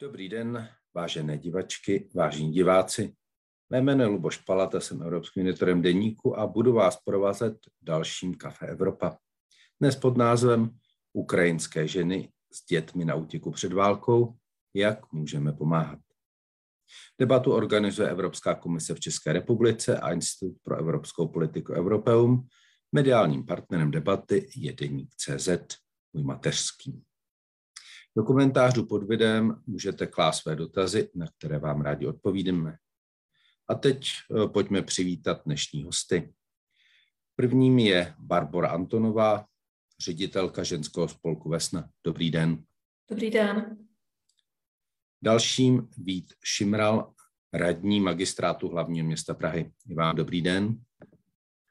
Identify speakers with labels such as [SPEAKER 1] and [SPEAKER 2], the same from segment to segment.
[SPEAKER 1] Dobrý den, vážené divačky, vážení diváci. Mé jméno je Luboš Palata, jsem evropským editorem Deníku a budu vás provázet dalším Kafe Evropa. Dnes pod názvem Ukrajinské ženy s dětmi na útěku před válkou, jak můžeme pomáhat. Debatu organizuje Evropská komise v České republice a Institut pro evropskou politiku Europeum. Mediálním partnerem debaty je Deník CZ, můj mateřský. Do komentářů pod videem můžete klást své dotazy, na které vám rádi odpovídeme. A teď eh, pojďme přivítat dnešní hosty. Prvním je Barbara Antonová, ředitelka ženského spolku Vesna. Dobrý den.
[SPEAKER 2] Dobrý den.
[SPEAKER 1] Dalším Vít Šimral, radní magistrátu hlavního města Prahy. I vám dobrý den.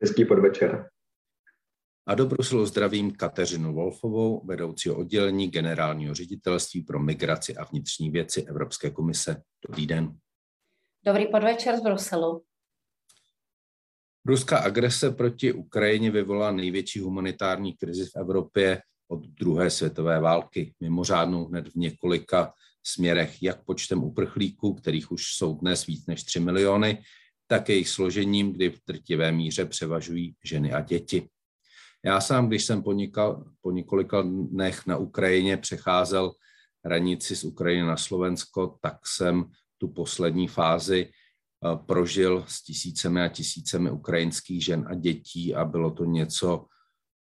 [SPEAKER 3] Hezký podvečer.
[SPEAKER 1] A do Bruselu zdravím Kateřinu Wolfovou, vedoucího oddělení generálního ředitelství pro migraci a vnitřní věci Evropské komise. Dobrý den.
[SPEAKER 2] Dobrý podvečer z Bruselu.
[SPEAKER 1] Ruská agrese proti Ukrajině vyvolala největší humanitární krizi v Evropě od druhé světové války. Mimořádnou hned v několika směrech, jak počtem uprchlíků, kterých už jsou dnes víc než 3 miliony, tak jejich složením, kdy v drtivé míře převažují ženy a děti. Já sám, když jsem po, nikal, po několika dnech na Ukrajině přecházel hranici z Ukrajiny na Slovensko, tak jsem tu poslední fázi eh, prožil s tisícemi a tisícemi ukrajinských žen a dětí a bylo to něco,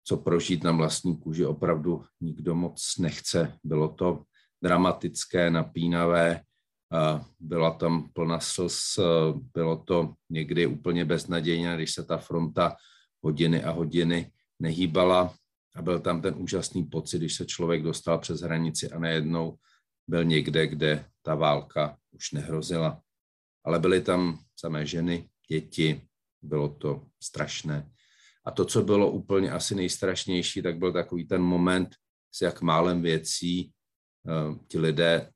[SPEAKER 1] co prožít na vlastní kůži opravdu nikdo moc nechce. Bylo to dramatické, napínavé, byla tam plná slz, bylo to někdy úplně beznadějné, když se ta fronta hodiny a hodiny nehýbala a byl tam ten úžasný pocit, když se člověk dostal přes hranici a najednou byl někde, kde ta válka už nehrozila. Ale byly tam samé ženy, děti, bylo to strašné. A to, co bylo úplně asi nejstrašnější, tak byl takový ten moment, s jak málem věcí uh, ti lidé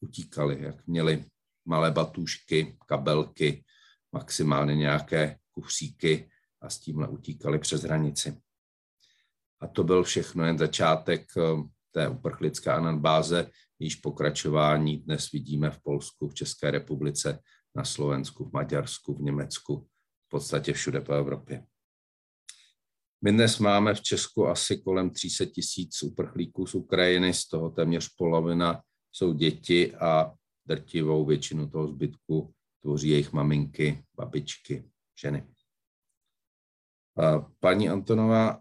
[SPEAKER 1] utíkali, jak měli malé batůžky, kabelky, maximálně nějaké kufříky a s tímhle utíkali přes hranici. A to byl všechno jen začátek eh, té uprchlické anabáze, již pokračování dnes vidíme v Polsku, v České republice, na Slovensku, v Maďarsku, v Německu, v podstatě všude po Evropě. My dnes máme v Česku asi kolem 300 tisíc uprchlíků z Ukrajiny, z toho téměř polovina jsou děti a drtivou většinu toho zbytku tvoří jejich maminky, babičky, ženy. Paní Antonová,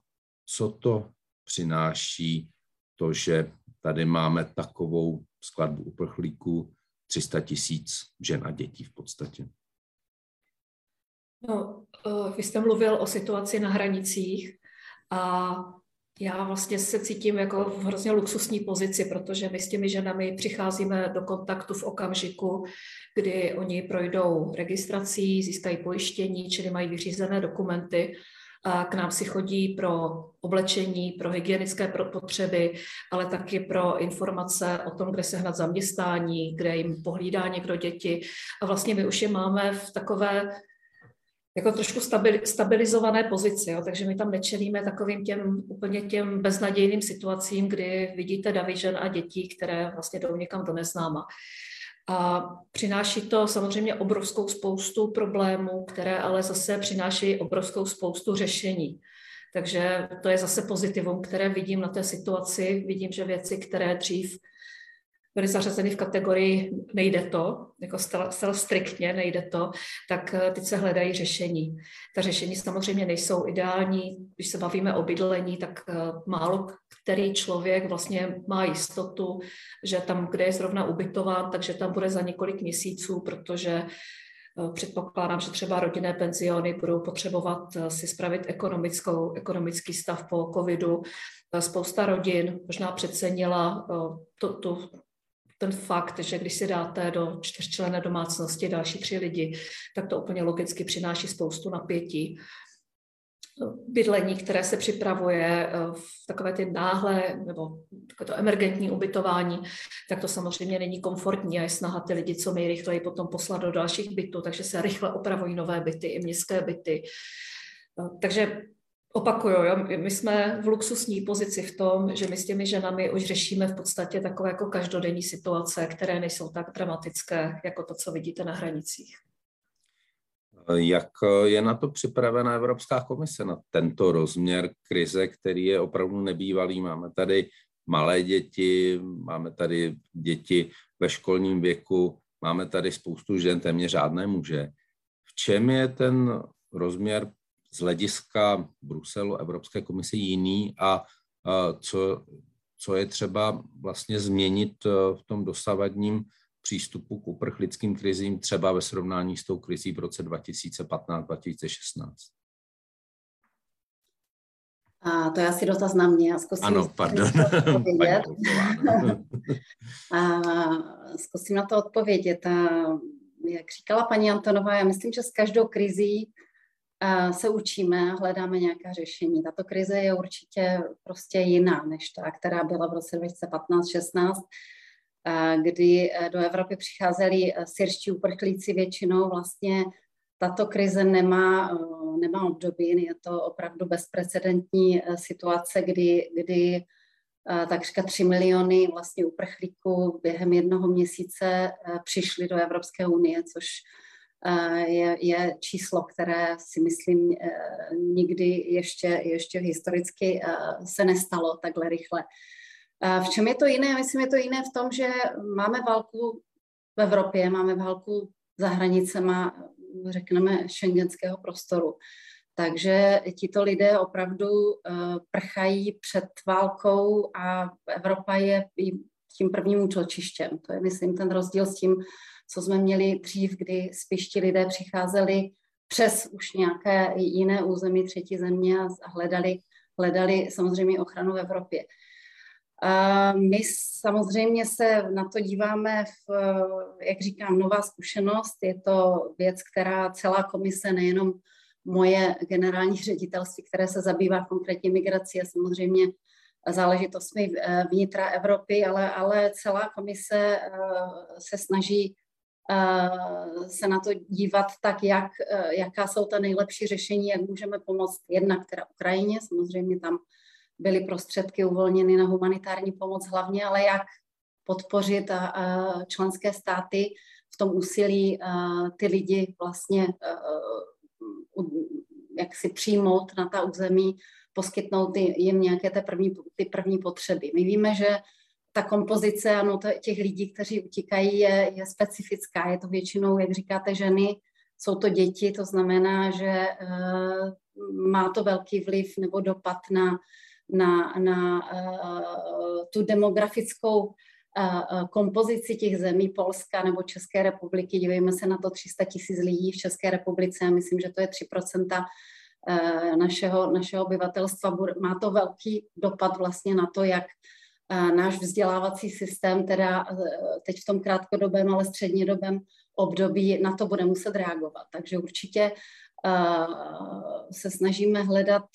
[SPEAKER 1] co to přináší to, že tady máme takovou skladbu uprchlíků, 300 tisíc žen a dětí v podstatě.
[SPEAKER 2] No, eh, vy jste mluvil o situaci na hranicích a já vlastně se cítím jako v hrozně luxusní pozici, protože my s těmi ženami přicházíme do kontaktu v okamžiku, kdy oni projdou registrací, získají pojištění, čili mají vyřízené dokumenty k nám si chodí pro oblečení, pro hygienické potřeby, ale taky pro informace o tom, kde se hnat zaměstnání, kde jim pohlídá někdo děti. A vlastně my už je máme v takové jako trošku stabilizované pozici, jo? takže my tam nečelíme takovým těm úplně těm beznadějným situacím, kdy vidíte davy žen a dětí, které vlastně jdou někam do neznáma. A přináší to samozřejmě obrovskou spoustu problémů, které ale zase přináší obrovskou spoustu řešení. Takže to je zase pozitivum, které vidím na té situaci. Vidím, že věci, které dřív byly zařazeny v kategorii nejde to, jako zcela striktně nejde to, tak eh, teď se hledají řešení. Ta řešení samozřejmě nejsou ideální. Když se bavíme o bydlení, tak eh, málo který člověk vlastně má jistotu, že tam, kde je zrovna ubytován, takže tam bude za několik měsíců, protože eh, Předpokládám, že třeba rodinné penziony budou potřebovat si spravit ekonomickou, ekonomický stav po covidu. Spousta rodin možná přecenila to, tu ten fakt, že když si dáte do čtyřčlené domácnosti další tři lidi, tak to úplně logicky přináší spoustu napětí. Bydlení, které se připravuje eh, v takové ty náhle nebo to emergentní ubytování, tak to samozřejmě není komfortní a je snaha ty lidi co nejrychleji potom poslat do dalších bytů, takže se rychle opravují nové byty i městské byty. Eh, takže Opakuju, jo? my jsme v luxusní pozici v tom, že my s těmi ženami už řešíme v podstatě takové jako každodenní situace, které nejsou tak dramatické, jako to, co vidíte na hranicích.
[SPEAKER 1] Jak je na to připravena Evropská komise, na tento rozměr krize, který je opravdu nebývalý? Máme tady malé děti, máme tady děti ve školním věku, máme tady spoustu žen, téměř žádné muže. V čem je ten rozměr z hlediska Bruselu, Evropské komise jiný a co, co je třeba vlastně změnit e, v tom dosavadním přístupu k uprchlickým krizím, třeba ve srovnání s tou krizí v roce 2015-2016?
[SPEAKER 4] A to je asi dotaz na mě. A
[SPEAKER 1] zkusím ano, pardon.
[SPEAKER 4] a zkusím na to odpovědět. A jak říkala paní Antonová, já myslím, že s každou krizí se učíme a hledáme nějaká řešení. Tato krize je určitě prostě jiná než ta, která byla v roce 2015-16, kdy e, do Evropy přicházeli e, syrští uprchlíci většinou vlastně tato krize nemá, e, nemá období, je to opravdu bezprecedentní situace, kdy, kdy takřka 3 miliony vlastně uprchlíků během jednoho měsíce přišli do Evropské unie, což je, je číslo, které si myslím nikdy ještě, ještě historicky se nestalo takhle rychle. V čem je to jiné? Myslím, je to jiné v tom, že máme válku v Evropě, máme válku za hranicema, řekneme, šengenského prostoru. Takže tito lidé opravdu prchají před válkou a Evropa je tím prvním útočištěm. To je, myslím, ten rozdíl s tím, co jsme měli dřív, kdy spíš ti lidé přicházeli přes už nějaké jiné území třetí země a hledali, hledali samozřejmě ochranu v Evropě. A my samozřejmě se na to díváme, v, jak říkám, nová zkušenost. Je to věc, která celá komise, nejenom moje generální ředitelství, které se zabývá konkrétně migrací a samozřejmě záležitostmi vnitra Evropy, ale, ale celá komise eh, se snaží Eh, se na to dívat tak, jak, eh, jaká jsou ta nejlepší řešení, jak můžeme pomoct jednak teda Ukrajině, samozřejmě tam byly prostředky uvolněny na humanitární pomoc hlavně, ale jak podpořit členské státy v tom úsilí ty lidi vlastně jak si přijmout na ta území, poskytnout jim nějaké ty první, ty první potřeby. My víme, že ta kompozice ano, těch lidí, kteří utíkají, je, je specifická. Je to většinou, jak říkáte, ženy, jsou to děti, to znamená, že uh, má to velký vliv nebo dopad na, na, na uh, tu demografickou uh, kompozici těch zemí Polska nebo České republiky. Dívejme se na to 300 tisíc lidí v České republice a myslím, že to je 3% našeho, našeho obyvatelstva. Má to velký dopad vlastně na to, jak náš vzdělávací systém teda e, teď v tom krátkodobém, ale střednědobém období na to bude muset reagovat. Takže určitě se snažíme hledat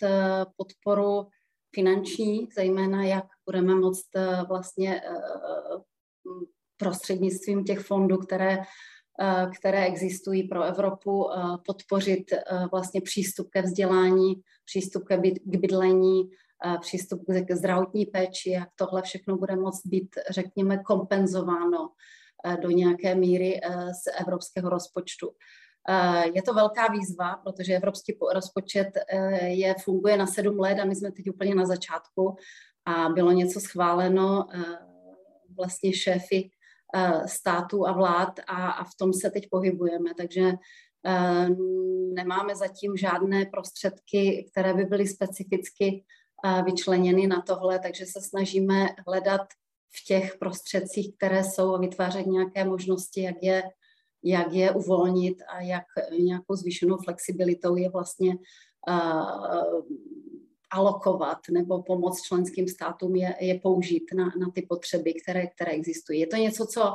[SPEAKER 4] podporu finanční, zejména jak budeme moct vlastně prostřednictvím těch fondů, které, které existují pro Evropu, podpořit vlastně přístup ke vzdělání, přístup k bydlení, přístup k zdravotní péči, jak tohle všechno bude moct být, řekněme, kompenzováno eh, do nějaké míry eh, z evropského rozpočtu. Eh, je to velká výzva, protože evropský rozpočet je, funguje na sedm let a my jsme teď úplně na začátku a bylo něco schváleno vlastně šéfy států a vlád a, a v tom se teď pohybujeme. Takže nemáme zatím žádné prostředky, které by byly specificky vyčleněny na tohle, takže se snažíme hledat v těch prostředcích, které jsou a vytvářet nějaké možnosti, jak je, jak je uvolnit a jak nějakou zvýšenou flexibilitou je vlastně alokovat nebo pomoct členským státům je, je použít na, na ty potřeby, které, které existují. Je to něco, co,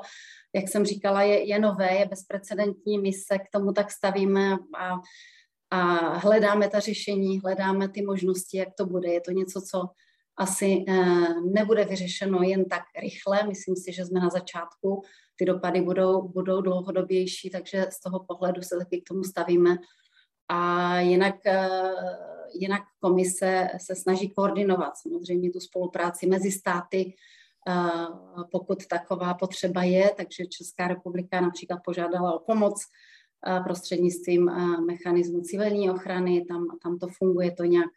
[SPEAKER 4] jak jsem říkala, je, je nové, je bezprecedentní, my se k tomu tak stavíme a a hledáme ta řešení, hledáme ty možnosti, jak to bude. Je to něco, co asi eh, nebude vyřešeno jen tak rychle. Myslím si, že jsme na začátku. Ty dopady budou, budou dlouhodobější, takže z toho pohledu se taky k tomu stavíme. A jinak, jinak komise se snaží koordinovat samozřejmě tu spolupráci mezi státy, pokud taková potřeba je, takže Česká republika například požádala o pomoc prostřednictvím mechanismu civilní ochrany, tam, tam to funguje, to nějak,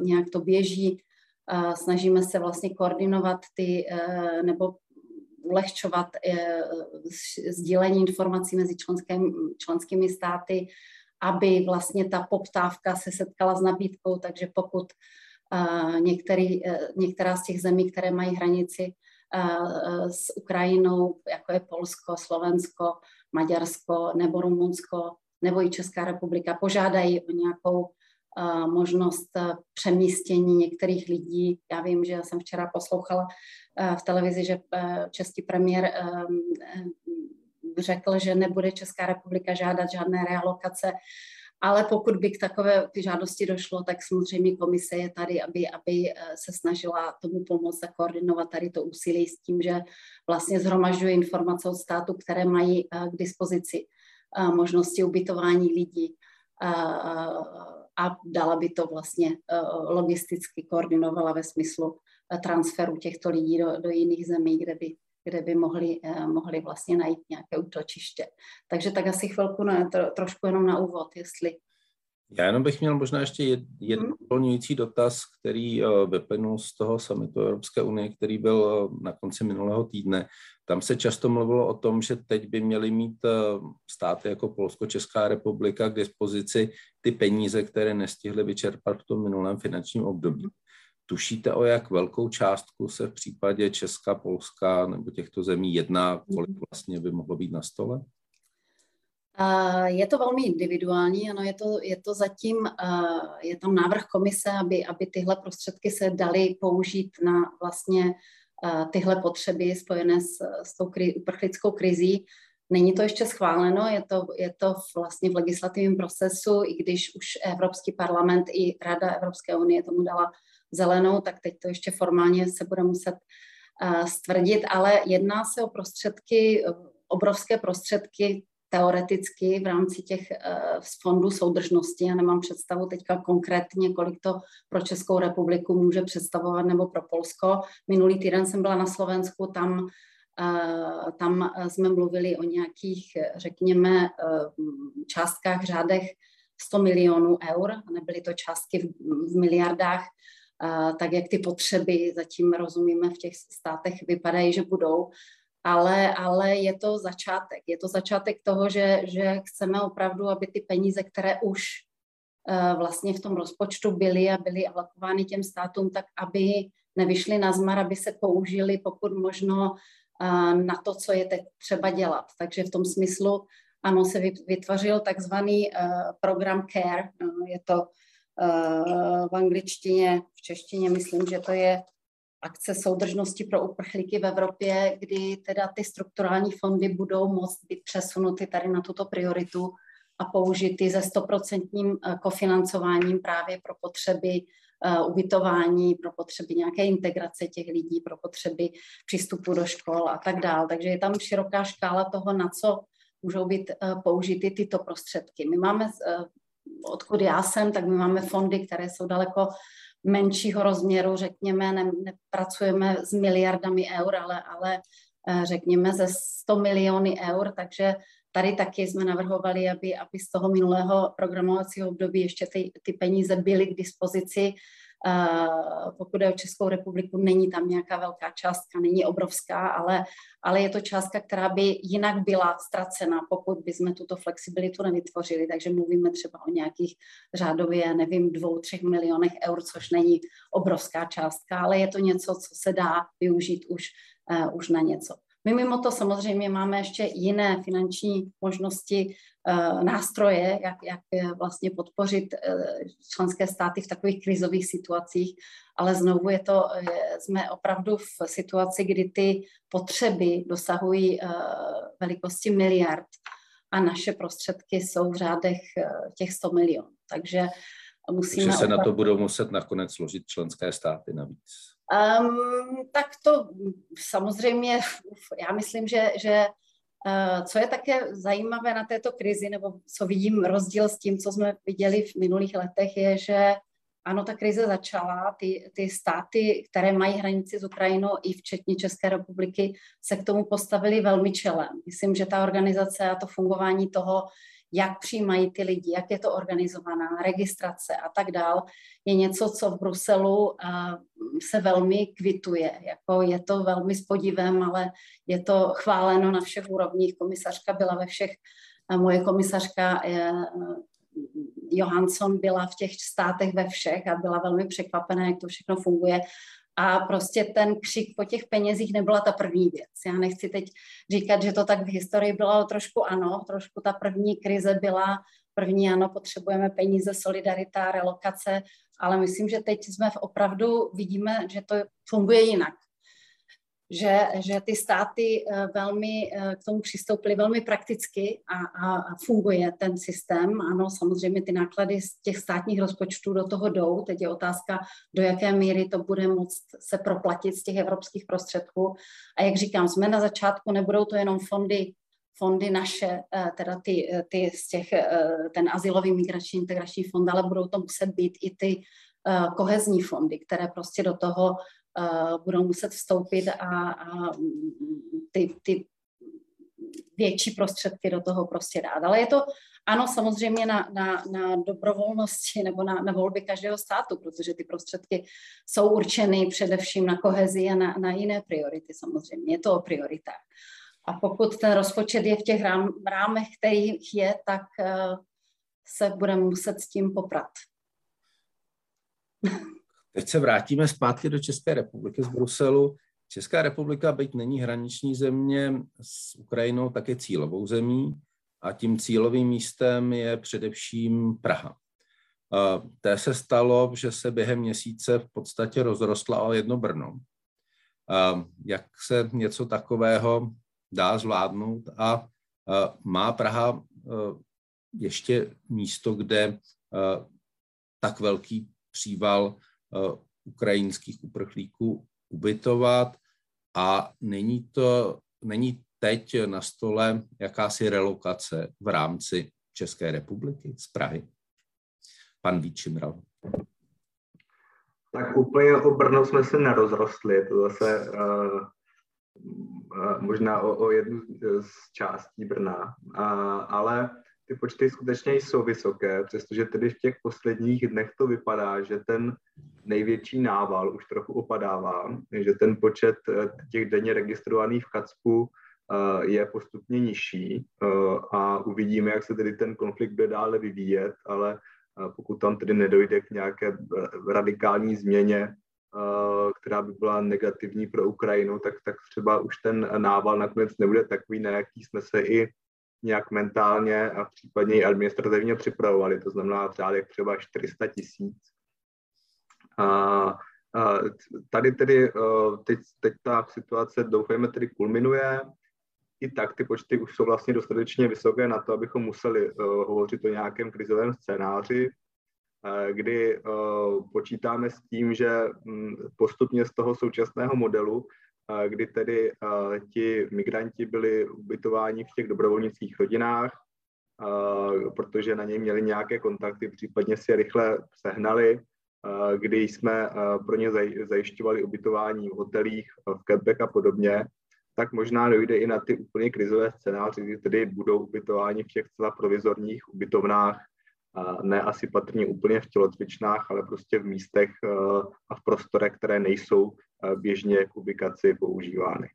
[SPEAKER 4] nějak to běží. Snažíme se vlastně koordinovat ty, nebo ulehčovat sdílení informací mezi členskými státy, aby vlastně ta poptávka se setkala s nabídkou, takže pokud některý, některá z těch zemí, které mají hranici s Ukrajinou, jako je Polsko, Slovensko, Maďarsko nebo Rumunsko nebo i Česká republika požádají o nějakou možnost přemístění některých lidí. Já vím, že jsem včera poslouchala v televizi, že český premiér řekl, že nebude Česká republika žádat žádné realokace ale pokud by k takové ty žádosti došlo, tak samozřejmě komise je tady, aby, aby eh, se snažila tomu pomoct a koordinovat tady to úsilí s tím, že vlastně zhromažďuje informace od státu, které mají eh, k dispozici eh, možnosti ubytování lidí a dala by to vlastně logisticky koordinovala ve smyslu transferu těchto lidí do, do jiných zemí, kde by kde by mohli, eh, mohli vlastně najít nějaké útočiště. Takže tak asi chvilku na, to, trošku jenom na úvod, jestli
[SPEAKER 1] já jenom bych měl možná ještě jed, jeden hmm. doplňující dotaz, který uh, vyplynul z toho samitu Evropské unie, který byl uh, na konci minulého týdne. Tam se často mluvilo o tom, že teď by měly mít státy jako Polsko, Česká republika k dispozici ty peníze, které nestihly vyčerpat v tom minulém finančním období. Tušíte, o jak velkou částku se v případě Česka, Polska nebo těchto zemí jedná, kolik vlastně by mohlo být na stole?
[SPEAKER 4] Je to velmi individuální, ano, je to, je to zatím, je tam návrh komise, aby, aby tyhle prostředky se daly použít na vlastně tyhle potřeby spojené s, s tou kri, uprchlickou krizí. Není to ještě schváleno, je to, je to vlastně v legislativním procesu, i když už Evropský parlament i Rada Evropské unie tomu dala zelenou, tak teď to ještě formálně se bude muset uh, stvrdit, ale jedná se o prostředky, obrovské prostředky teoreticky v rámci těch uh, fondů soudržnosti. Já nemám představu teďka konkrétně, kolik to pro Českou republiku může představovat nebo pro Polsko. Minulý týden jsem byla na Slovensku, tam tam jsme mluvili o nějakých, řekněme, částkách, řádech 100 milionů eur, nebyly to částky v, v miliardách, tak jak ty potřeby zatím rozumíme v těch státech vypadají, že budou, ale, ale je to začátek. Je to začátek toho, že, že chceme opravdu, aby ty peníze, které už uh, vlastně v tom rozpočtu byly a byly alokovány těm státům, tak aby nevyšly na zmar, aby se použili pokud možno uh, na to, co je teď třeba dělat. Takže v tom smyslu, ano, se vytvořil takzvaný uh, program CARE, je to v angličtině, v češtině myslím, že to je akce soudržnosti pro uprchlíky v Evropě, kdy teda ty strukturální fondy budou moct být přesunuty tady na tuto prioritu a použity se stoprocentním eh, kofinancováním právě pro potřeby uh, ubytování, pro potřeby nějaké integrace těch lidí, pro potřeby přístupu do škol a tak dále. Takže je tam široká škála toho, na co můžou být uh, použity tyto prostředky. My máme odkud já jsem, tak my máme fondy, které jsou daleko menšího rozměru, řekněme, ne, nepracujeme s miliardami eur, ale, ale eh, řekněme ze 100 miliony eur, takže tady taky jsme navrhovali, aby, aby z toho minulého programovacího období ještě ty, ty peníze byly k dispozici pokud je o Českou republiku, není tam nějaká velká částka, není obrovská, ale, ale je to částka, která by jinak byla ztracena, pokud by jsme tuto flexibilitu nevytvořili. Takže mluvíme třeba o nějakých řádově, nevím, dvou, třech milionech eur, což není obrovská částka, ale je to něco, co se dá využít už, uh, už na něco. My mimo to samozřejmě máme ještě jiné finanční možnosti, eh, nástroje, jak, jak vlastně podpořit eh, členské státy v takových krizových situacích, ale znovu je to, jsme opravdu v situaci, kdy ty potřeby dosahují eh, velikosti miliard a naše prostředky jsou v řádech těch 100 milionů. Takže musíme...
[SPEAKER 1] Takže se opravdu... na to budou muset nakonec složit členské státy navíc.
[SPEAKER 4] Um, tak to samozřejmě, já myslím, že, že Eh, co je také zajímavé na této krizi, nebo co vidím rozdíl s tím, co jsme viděli v minulých letech, je, že ano, ta krize začala, ty, ty státy, které mají hranici s Ukrajinou, i včetně České republiky, se k tomu postavili velmi čelem. Myslím, že ta organizace a to fungování toho, jak přijímají ty lidi, jak je to organizovaná, registrace a tak dál, je něco, co v Bruselu se velmi kvituje. Jako je to velmi s podivem, ale je to chváleno na všech úrovních. Komisařka byla ve všech, moje komisařka Johansson byla v těch státech ve všech a byla velmi překvapená, jak to všechno funguje. A prostě ten křik po těch penězích nebyla ta první věc. Já nechci teď říkat, že to tak v historii bylo, trošku ano, trošku ta první krize byla, první ano, potřebujeme peníze, solidarita, relokace, ale myslím, že teď jsme v opravdu, vidíme, že to funguje jinak že, že ty státy eh, velmi eh, k tomu přistoupily velmi prakticky a, a, funguje ten systém. Ano, samozřejmě ty náklady z těch státních rozpočtů do toho jdou. Teď je otázka, do jaké míry to bude moct se proplatit z těch evropských prostředků. A jak říkám, jsme na začátku, nebudou to jenom fondy fondy naše, eh, teda ty, ty z těch, ten asilový migrační integrační fond, ale budou to muset být i ty kohezní fondy, které prostě do toho uh, budou muset vstoupit a, a ty, ty větší prostředky do toho prostě dát. Ale je to, ano, samozřejmě na, na, na dobrovolnosti nebo na, na volby každého státu, protože ty prostředky jsou určeny především na kohezi a na, na jiné priority samozřejmě. Je to o prioritách. A pokud ten rozpočet je v těch rám, rámech, kterých je, tak uh, se budeme muset s tím poprat.
[SPEAKER 1] Teď se vrátíme zpátky do České republiky z Bruselu. Česká republika, byť není hraniční země s Ukrajinou, tak je cílovou zemí a tím cílovým místem je především Praha. Té se stalo, že se během měsíce v podstatě rozrostla o jedno Brno. Jak se něco takového dá zvládnout a má Praha ještě místo, kde tak velký příval ukrajinských uprchlíků ubytovat a není to, není teď na stole jakási relokace v rámci České republiky z Prahy. Pan Víčimral.
[SPEAKER 3] Tak úplně o Brno jsme se nerozrostli, to zase uh, uh, možná o, o jednu z částí Brna, uh, ale ty počty skutečně jsou vysoké, přestože tedy v těch posledních dnech to vypadá, že ten největší nával už trochu opadává, že ten počet eh, těch denně registrovaných v Kacpu eh, je postupně nižší eh, a uvidíme, jak se tedy ten konflikt bude dále vyvíjet, ale pokud tam tedy nedojde k nějaké radikální změně, která by byla negativní pro Ukrajinu, tak, tak třeba už ten nával nakonec nebude takový, na jaký jsme se i nějak mentálně a případně i administrativně připravovali. To znamená v řádech třeba 400 tisíc. A, a tady tedy e, teď, teď ta situace, doufejme, tedy kulminuje. I tak ty počty už jsou vlastně dostatečně vysoké na to, abychom museli uh, hovořit o nějakém krizovém scénáři, uh, kdy uh, počítáme s tím, že um, postupně z toho současného modelu kdy tedy ti migranti byli ubytováni v těch dobrovolnických rodinách, protože na ně měli nějaké kontakty, případně si je rychle sehnali, kdy jsme pro ně zajišťovali ubytování v hotelích, v kempech a podobně, tak možná dojde i na ty úplně krizové scénáře, kdy tedy budou ubytováni v těch celá provizorních ubytovnách, ne asi patrně úplně v tělocvičnách, ale prostě v místech a v prostorech, které nejsou běžně k ubikaci používány.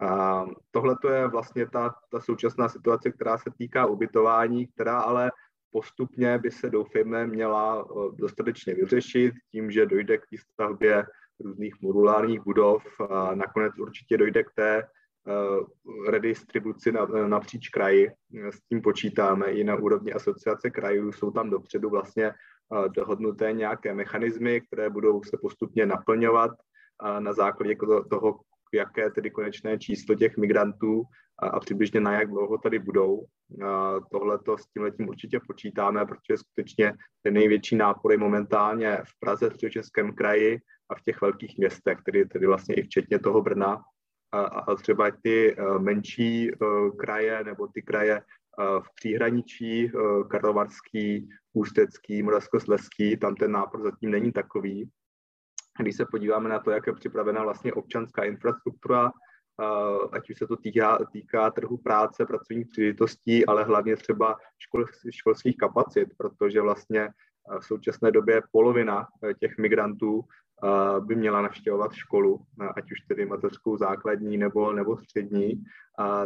[SPEAKER 3] A tohle je vlastně ta, ta současná situace, která se týká ubytování, která ale postupně by se, doufejme, měla eh, dostatečně vyřešit tím, že dojde k výstavbě různých modulárních budov a nakonec určitě dojde k té uh, redistribuci na, napříč kraji. S tím počítáme i na úrovni asociace krajů. Jsou tam dopředu vlastně dohodnuté nějaké mechanismy, které budou se postupně naplňovat na základě toho, jaké tedy konečné číslo těch migrantů a, přibližně na jak dlouho tady budou. Tohle to s tím letím určitě počítáme, protože skutečně ten největší nápor je momentálně v Praze, v Českém kraji a v těch velkých městech, tedy, tedy vlastně i včetně toho Brna. a, a třeba ty menší kraje nebo ty kraje v příhraničí, Karlovarský, Ústecký, Moravskoslezský, tam ten nápor zatím není takový. Když se podíváme na to, jak je připravena vlastně občanská infrastruktura, ať už se to týká, týká trhu práce, pracovních příležitostí, ale hlavně třeba škol, školských kapacit, protože vlastně v současné době polovina e, těch migrantů by měla navštěvovat školu, ať už tedy mateřskou základní nebo, nebo střední,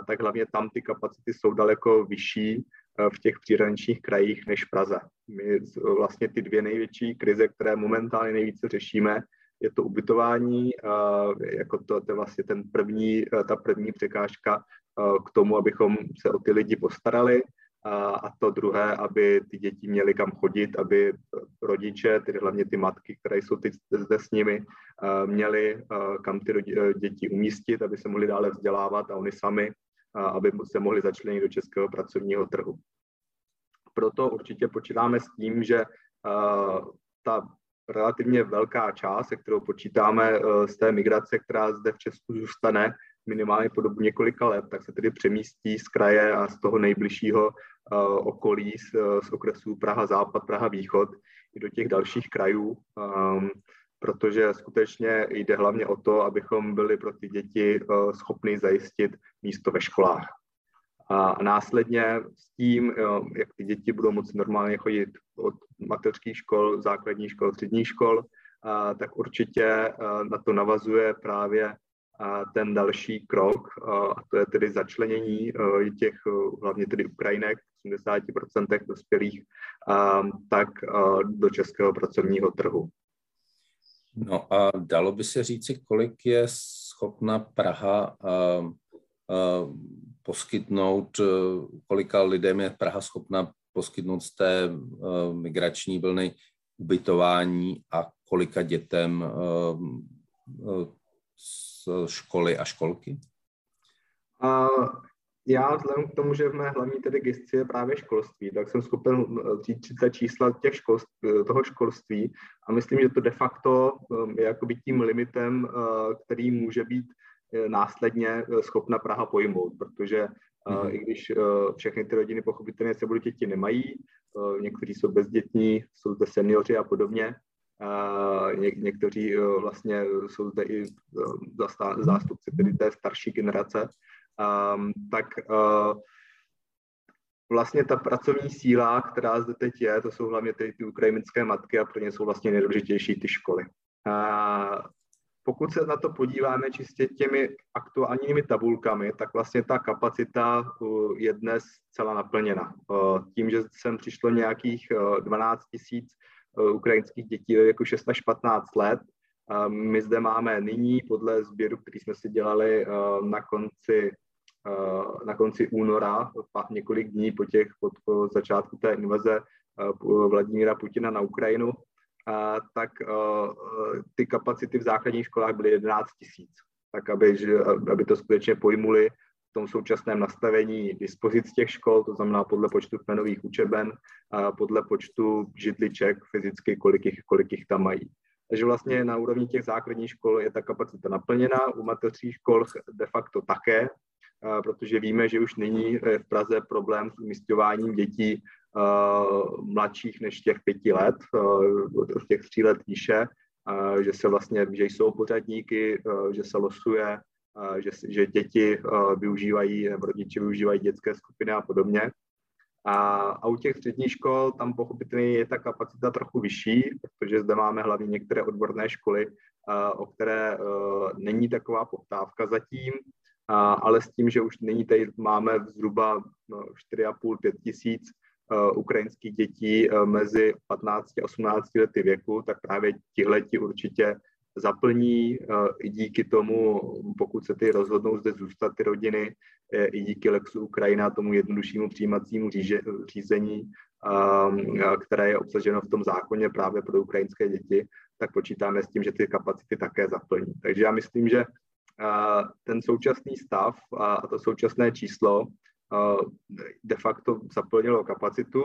[SPEAKER 3] tak hlavně tam ty kapacity jsou daleko vyšší v těch příhraničních krajích než Praze. My vlastně ty dvě největší krize, které momentálně nejvíce řešíme, je to ubytování, jako to, to je vlastně ten první, ta první překážka k tomu, abychom se o ty lidi postarali a to druhé, aby ty děti měly kam chodit, aby rodiče, tedy hlavně ty matky, které jsou teď zde s nimi, měly kam ty děti umístit, aby se mohly dále vzdělávat a oni sami, aby se mohli začlenit do českého pracovního trhu. Proto určitě počítáme s tím, že ta relativně velká část, se kterou počítáme z té migrace, která zde v Česku zůstane minimálně po dobu několika let, tak se tedy přemístí z kraje a z toho nejbližšího okolí, z, z okresů Praha Západ, Praha Východ i do těch dalších krajů, protože skutečně jde hlavně o to, abychom byli pro ty děti eh, schopni zajistit místo ve školách. A následně s tím, jak ty děti budou moci normálně chodit od mateřských škol, základních škol, středních škol, tak určitě na to navazuje právě ten další krok, a to je tedy začlenění těch hlavně tedy Ukrajinek, 80% dospělých, tak do českého pracovního trhu.
[SPEAKER 1] No a dalo by se říci, kolik je schopna Praha poskytnout, eh, kolika lidem je Praha schopna poskytnout z té migrační vlny ubytování a kolika dětem z školy a školky?
[SPEAKER 3] Já vzhledem k tomu, že v mé hlavní tedy gesci je právě školství, tak jsem schopen říct ta čísla těch školství, toho školství a myslím, že to de facto je jakoby tím limitem, který může být následně eh, schopna Praha pojmout, protože mm-hmm. i když eh, všechny ty rodiny pochopitelně se budou děti nemají, někteří jsou bezdětní, jsou zde seniori a podobně, Ně, někteří vlastně jsou zde i zástupci tedy té starší generace, ehm, tak vlastně ta pracovní síla, která zde teď je, to jsou hlavně ty, ty ukrajinské matky a pro ně jsou vlastně nejdůležitější ty školy. Pokud se na to podíváme čistě těmi aktuálními tabulkami, tak vlastně ta kapacita uh, je dnes celá naplněna. Uh, tím, že sem přišlo nějakých 12 uh, tisíc ukrajinských dětí jako 6 až 15 let, my zde máme nyní podle sběru, který jsme si dělali na konci, na konci února, několik dní po, těch, po začátku té invaze Vladimíra Putina na Ukrajinu, tak ty kapacity v základních školách byly 11 tisíc. Tak aby, aby to skutečně pojmuli v tom současném nastavení dispozic těch škol, to znamená podle počtu kmenových učeben, podle počtu židliček fyzicky, kolik jich, kolik jich tam mají. Takže vlastně na úrovni těch základních škol je ta kapacita naplněna, u mateřských škol de facto také, protože víme, že už nyní v Praze problém s umístěváním dětí mladších než těch pěti let, těch tří let výše, že se vlastně, že jsou pořadníky, že se losuje, že, že děti využívají, nebo rodiče využívají dětské skupiny a podobně. A, a u těch středních škol tam pochopitelně je ta kapacita trochu vyšší, protože zde máme hlavně některé odborné školy, o které není taková poptávka zatím, ale s tím, že už není tady, máme zhruba no, 4,5-5 tisíc Eh, ukrajinských dětí eh, mezi 15 a 18 lety věku, tak právě tihleti určitě zaplní eh, i díky tomu, pokud se ty rozhodnou zde zůstat ty rodiny, i díky Lexu Ukrajina, tomu jednoduššímu přijímacímu řízení, které je obsaženo v tom zákoně právě pro ukrajinské děti, tak počítáme s tím, že ty kapacity také zaplní. Takže já myslím, že ten současný stav a to současné číslo de facto zaplnilo kapacitu,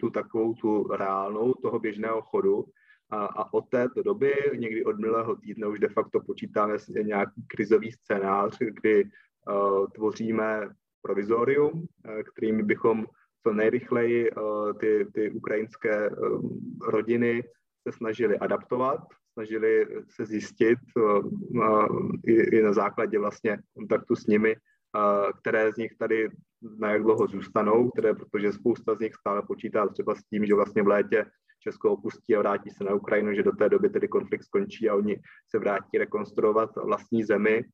[SPEAKER 3] tu takovou tu reálnou toho běžného chodu. A, od této doby, někdy od minulého týdne, už de facto počítáme nějaký krizový scénář, kdy tvoříme provizorium, kterým bychom co nejrychleji ty, ty ukrajinské rodiny se snažili adaptovat, snažili se zjistit uh, i, i na základě vlastně kontaktu s nimi, uh, které z nich tady na jak dlouho zůstanou, které, protože spousta z nich stále počítá třeba s tím, že vlastně v létě Česko opustí a vrátí se na Ukrajinu, že do té doby tedy konflikt skončí a oni se vrátí rekonstruovat vlastní zemi.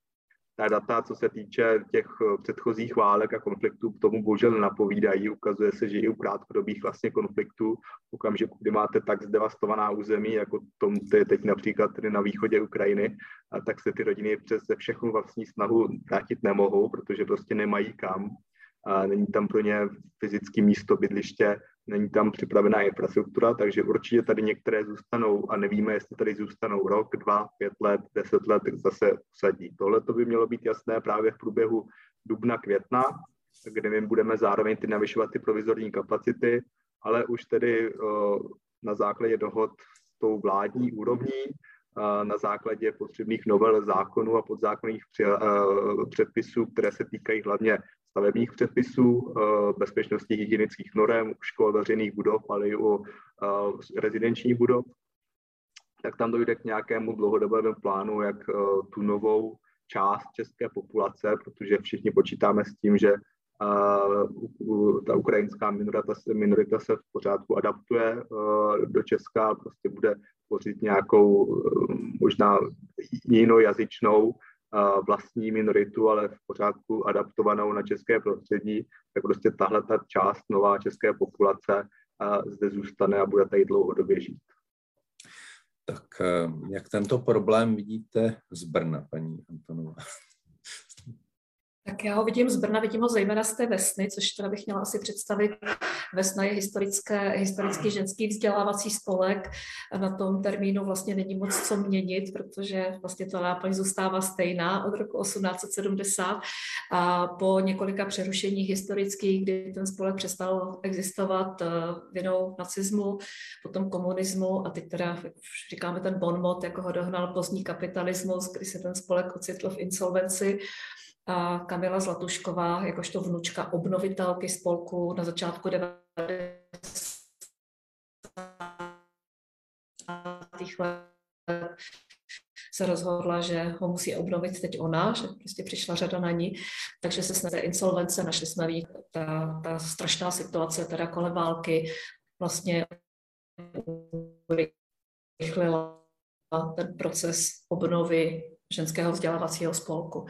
[SPEAKER 3] Ta data, co se týče těch předchozích válek a konfliktů, k tomu bohužel napovídají. Ukazuje se, že i u krátkodobých vlastně konfliktů, v okamžiku, kdy máte tak zdevastovaná území, jako tom teď například tedy na východě Ukrajiny, a tak se ty rodiny přes všechnu vlastní snahu vrátit nemohou, protože prostě nemají kam a není tam pro ně fyzické místo bydliště, není tam připravená infrastruktura, takže určitě tady některé zůstanou a nevíme, jestli tady zůstanou rok, dva, pět let, deset let, tak zase usadí. Tohle to by mělo být jasné právě v průběhu dubna, května, kde my budeme zároveň ty navyšovat ty provizorní kapacity, ale už tedy na základě dohod s tou vládní úrovní, na základě potřebných novel zákonů a podzákonných předpisů, které se týkají hlavně stavebních předpisů, eh, bezpečnosti hygienických norem škol, veřejných budov, ale i u eh, rezidenčních budov, tak tam dojde k nějakému dlouhodobému plánu, jak eh, tu novou část české populace, protože všichni počítáme s tím, že ta ukrajinská minorita, minorita se v pořádku adaptuje do Česka, prostě bude tvořit nějakou možná jinojazyčnou vlastní minoritu, ale v pořádku adaptovanou na české prostředí, tak prostě tahle ta část nová české populace zde zůstane a bude tady dlouhodobě žít.
[SPEAKER 1] Tak eh, jak tento problém vidíte z Brna, paní Antonová?
[SPEAKER 2] Tak já ho vidím z Brna, vidím ho zejména z té Vesny, což teda bych měla asi představit. Vesna je historické, historický ženský vzdělávací spolek. Na tom termínu vlastně není moc co měnit, protože vlastně ta náplň zůstává stejná od roku 1870. A po několika přerušeních historických, kdy ten spolek přestal existovat eh, vinou nacismu, potom komunismu a teď teda, jak říkáme, ten bonmot, jako ho dohnal pozdní kapitalismus, kdy se ten spolek ocitl v insolvenci, a Kamila Zlatušková, jakožto vnučka obnovitelky spolku na začátku 90. let se rozhodla, že ho musí obnovit teď ona, že prostě přišla řada na ní, takže se snaží insolvence, našli jsme ví, ta, ta strašná situace teda kolem války vlastně urychlila ten proces obnovy ženského vzdělávacího spolku.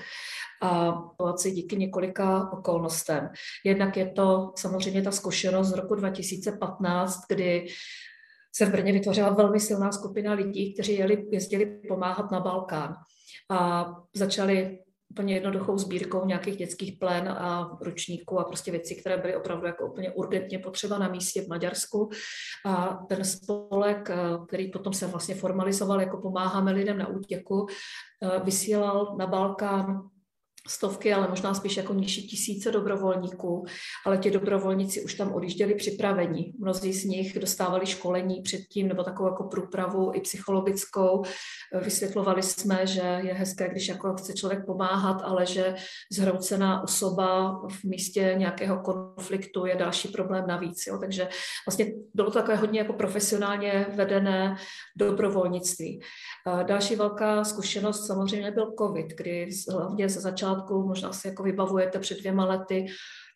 [SPEAKER 2] A situaci díky několika okolnostem. Jednak je to samozřejmě ta zkušenost z roku 2015, kdy se v Brně vytvořila velmi silná skupina lidí, kteří jeli, jezdili pomáhat na Balkán a začali úplně jednoduchou sbírkou nějakých dětských plen a ručníků a prostě věcí, které byly opravdu jako úplně urgentně potřeba na místě v Maďarsku. A ten spolek, eh, který potom se vlastně formalizoval jako pomáháme lidem na útěku, eh, vysílal na Balkán stovky, ale možná spíš jako nižší tisíce dobrovolníků, ale ti dobrovolníci už tam odjížděli připravení. Mnozí z nich dostávali školení předtím nebo takovou jako průpravu i psychologickou. Vysvětlovali jsme, že je hezké, když jako chce člověk pomáhat, ale že zhroucená osoba v místě nějakého konfliktu je další problém navíc. Jo. Takže vlastně bylo to takové hodně jako profesionálně vedené dobrovolnictví. Další velká zkušenost samozřejmě byl COVID, kdy hlavně se začal začátku, možná si jako vybavujete před dvěma lety,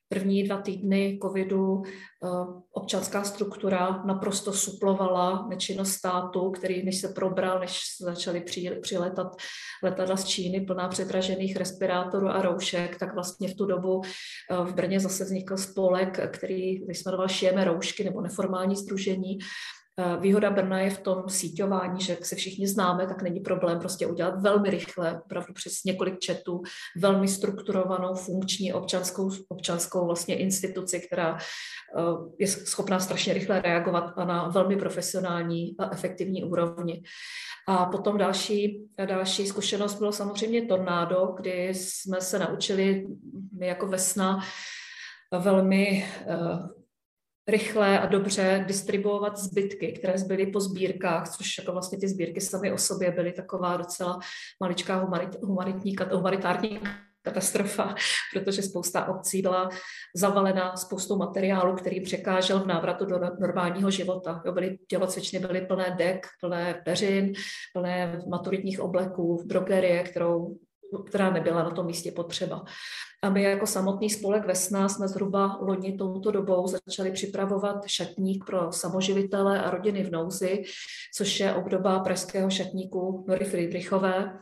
[SPEAKER 2] první dva týdny covidu eh, občanská struktura naprosto suplovala nečinnost státu, který než se probral, než začaly přiletat letadla z Číny plná předražených respirátorů a roušek, tak vlastně v tu dobu eh, v Brně zase vznikl spolek, který se Šijeme roušky nebo neformální združení, výhoda Brna je v tom síťování, že jak se všichni známe, tak není problém prostě udělat velmi rychle, opravdu přes několik četů, velmi strukturovanou, funkční občanskou, občanskou vlastně instituci, která eh, je schopná strašně rychle reagovat na velmi profesionální a efektivní úrovni. A potom další, další zkušenost bylo samozřejmě tornádo, kdy jsme se naučili my jako Vesna velmi eh, rychle a dobře distribuovat zbytky, které zbyly po sbírkách, což jako vlastně ty sbírky samy o sobě byly taková docela maličká humanit, humanitní, humanitární katastrofa, protože spousta obcí byla zavalena spoustou materiálu, který překážel v návratu do normálního života. Jo, byly, tělocvičny byly plné dek, plné peřin, plné maturitních obleků, drogerie, kterou která nebyla na tom místě potřeba. A my jako samotný spolek Vesna jsme zhruba loni touto dobou začali připravovat šatník pro samoživitele a rodiny v nouzi, což je obdoba pražského šatníku Nory Friedrichové,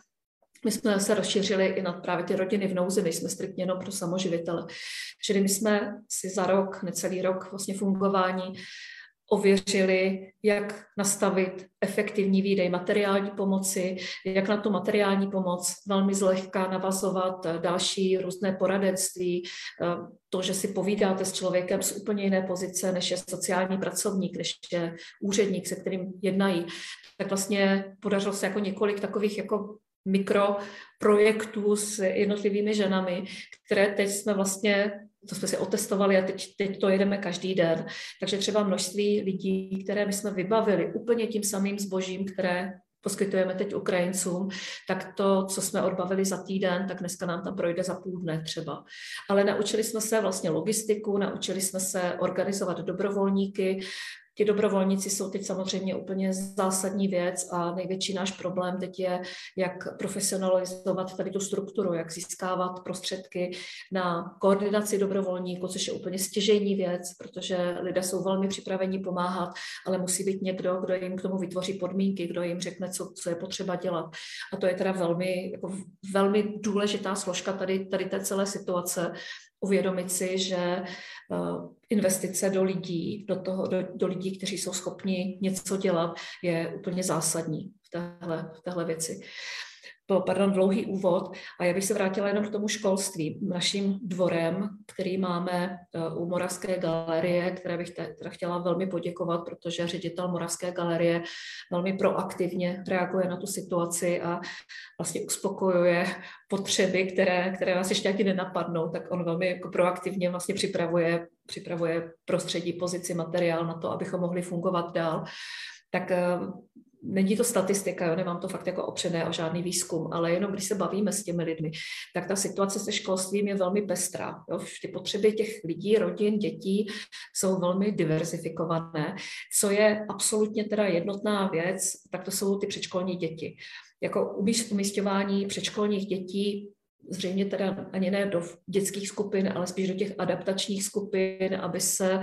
[SPEAKER 2] my jsme se rozšířili i na právě ty rodiny v nouzi, nejsme striktně jenom pro samoživitele. Čili my jsme si za rok, necelý rok vlastně fungování ověřili, jak nastavit efektivní výdej materiální pomoci, jak na tu materiální pomoc velmi zlehka navazovat další různé poradenství, to, že si povídáte s člověkem z úplně jiné pozice, než je sociální pracovník, než je úředník, se kterým jednají, tak vlastně podařilo se jako několik takových jako mikroprojektů s jednotlivými ženami, které teď jsme vlastně, to jsme si otestovali a teď, teď to jedeme každý den. Takže třeba množství lidí, které my jsme vybavili úplně tím samým zbožím, které poskytujeme teď Ukrajincům, tak to, co jsme odbavili za týden, tak dneska nám tam projde za půl dne třeba. Ale naučili jsme se vlastně logistiku, naučili jsme se organizovat dobrovolníky, Ti dobrovolníci jsou teď samozřejmě úplně zásadní věc a největší náš problém teď je, jak profesionalizovat tady tu strukturu, jak získávat prostředky na koordinaci dobrovolníků, což je úplně stěžejní věc, protože lidé jsou velmi připraveni pomáhat, ale musí být někdo, kdo jim k tomu vytvoří podmínky, kdo jim řekne, co, co je potřeba dělat. A to je teda velmi, jako velmi důležitá složka tady, tady té celé situace, uvědomit si, že eh, investice do lidí, do, toho, do, do lidí, kteří jsou schopni něco dělat, je úplně zásadní v téhle, v téhle věci pardon, dlouhý úvod a já bych se vrátila jenom k tomu školství. Naším dvorem, který máme eh, u Moravské galerie, které bych teda chtěla velmi poděkovat, protože ředitel Moravské galerie velmi proaktivně reaguje na tu situaci a vlastně uspokojuje potřeby, které, které vás ještě ani nenapadnou, tak on velmi jako proaktivně vlastně připravuje, připravuje prostředí, pozici, materiál na to, abychom mohli fungovat dál. Tak eh, není to statistika, jo, nemám to fakt jako opřené o žádný výzkum, ale jenom když se bavíme s těmi lidmi, tak ta situace se školstvím je velmi pestrá. Jo. Ty potřeby těch lidí, rodin, dětí jsou velmi diverzifikované. Co je absolutně teda jednotná věc, tak to jsou ty předškolní děti. Jako umístěvání předškolních dětí zřejmě teda ani ne do dětských skupin, ale spíš do těch adaptačních skupin, aby se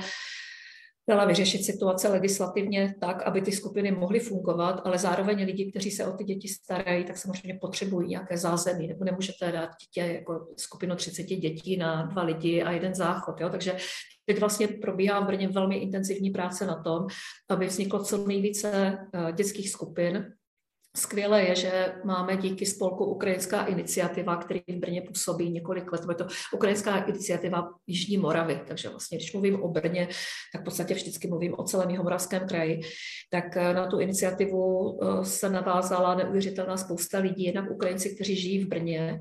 [SPEAKER 2] dala vyřešit situace legislativně tak, aby ty skupiny mohly fungovat, ale zároveň lidi, kteří se o ty děti starají, tak samozřejmě potřebují nějaké zázemí, nebo nemůžete dát dítě jako skupinu 30 dětí na dva lidi a jeden záchod. Jo? Takže teď vlastně probíhá v Brně velmi intenzivní práce na tom, aby vzniklo co nejvíce eh, dětských skupin, Skvělé je, že máme díky spolku Ukrajinská iniciativa, který v Brně působí několik let. Je to Ukrajinská iniciativa Jižní Moravy, takže vlastně, když mluvím o Brně, tak v podstatě vždycky mluvím o celém Jihomoravském kraji. Tak eh, na tu iniciativu eh, se navázala neuvěřitelná spousta lidí, jednak Ukrajinci, kteří žijí v Brně,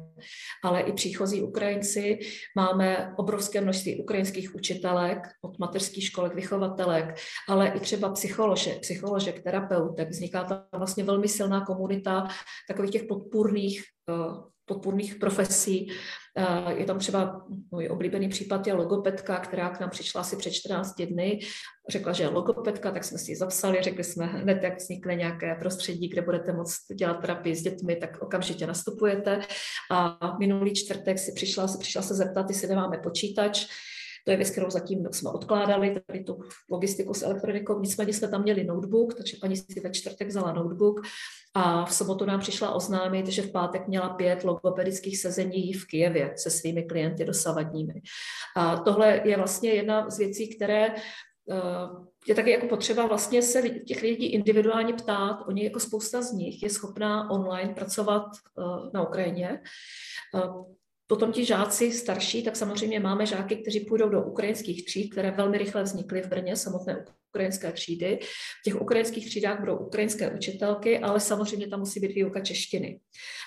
[SPEAKER 2] ale i příchozí Ukrajinci. Máme obrovské množství ukrajinských učitelek, od mateřských školek, vychovatelek, ale i třeba psycholožek, psycholožek, terapeutek. Vzniká tam vlastně velmi silná komunita takových těch podpůrných, eh, podpůrných profesí. Eh, je tam třeba můj oblíbený případ je logopedka, která k nám přišla asi před 14 dny. Řekla, že je logopedka, tak jsme si ji zapsali, řekli jsme hned, jak vznikne nějaké prostředí, kde budete moct dělat terapii s dětmi, tak okamžitě nastupujete. A minulý čtvrtek si přišla, si přišla se zeptat, jestli nemáme počítač, to je věc, kterou zatím jsme odkládali, tady tu logistiku s elektronikou. Nicméně jsme tam měli notebook, takže paní si ve čtvrtek vzala notebook a v sobotu nám přišla oznámit, že v pátek měla pět logopedických sezení v Kijevě se svými klienty dosavadními. A tohle je vlastně jedna z věcí, které eh, je taky jako potřeba vlastně se těch lidí individuálně ptát. Oni jako spousta z nich je schopná online pracovat eh, na Ukrajině. Potom ti žáci starší, tak samozřejmě máme žáky, kteří půjdou do ukrajinských tříd, které velmi rychle vznikly v Brně, samotné ukrajinské třídy. V těch ukrajinských třídách budou ukrajinské učitelky, ale samozřejmě tam musí být výuka češtiny.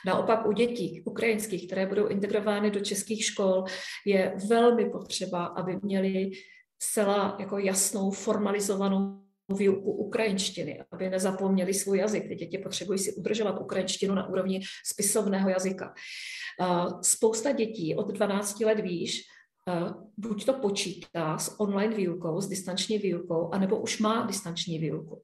[SPEAKER 2] Naopak u dětí ukrajinských, které budou integrovány do českých škol, je velmi potřeba, aby měli zcela jako jasnou, formalizovanou výuku ukrajinštiny, aby nezapomněli svůj jazyk. Ty děti potřebují si udržovat ukrajinštinu na úrovni spisovného jazyka. Spousta dětí od 12 let výš Eh, buď to počítá s online výukou, s distanční výukou, anebo už má distanční výuku.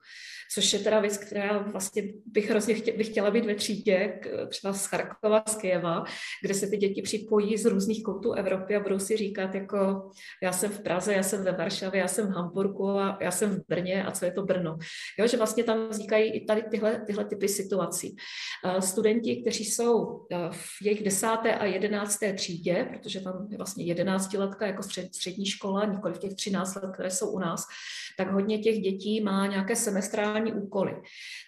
[SPEAKER 2] Což je teda věc, která vlastně bych hrozně chtě, bych chtěla být ve třídě, třeba z Charkova, z Kyjeva, kde se ty děti připojí z různých koutů Evropy a budou si říkat, jako já jsem v Praze, já jsem ve Varšavě, já jsem v Hamburgu a já jsem v Brně a co je to Brno. Jo, že vlastně tam vznikají i tady tyhle, tyhle typy situací. Eh, studenti, kteří jsou eh, v jejich desáté a jedenácté třídě, protože tam je vlastně jedenáct 12 jako střed, střední škola, nikoli v těch 13 let, které jsou u nás, tak hodně těch dětí má nějaké semestrální úkoly.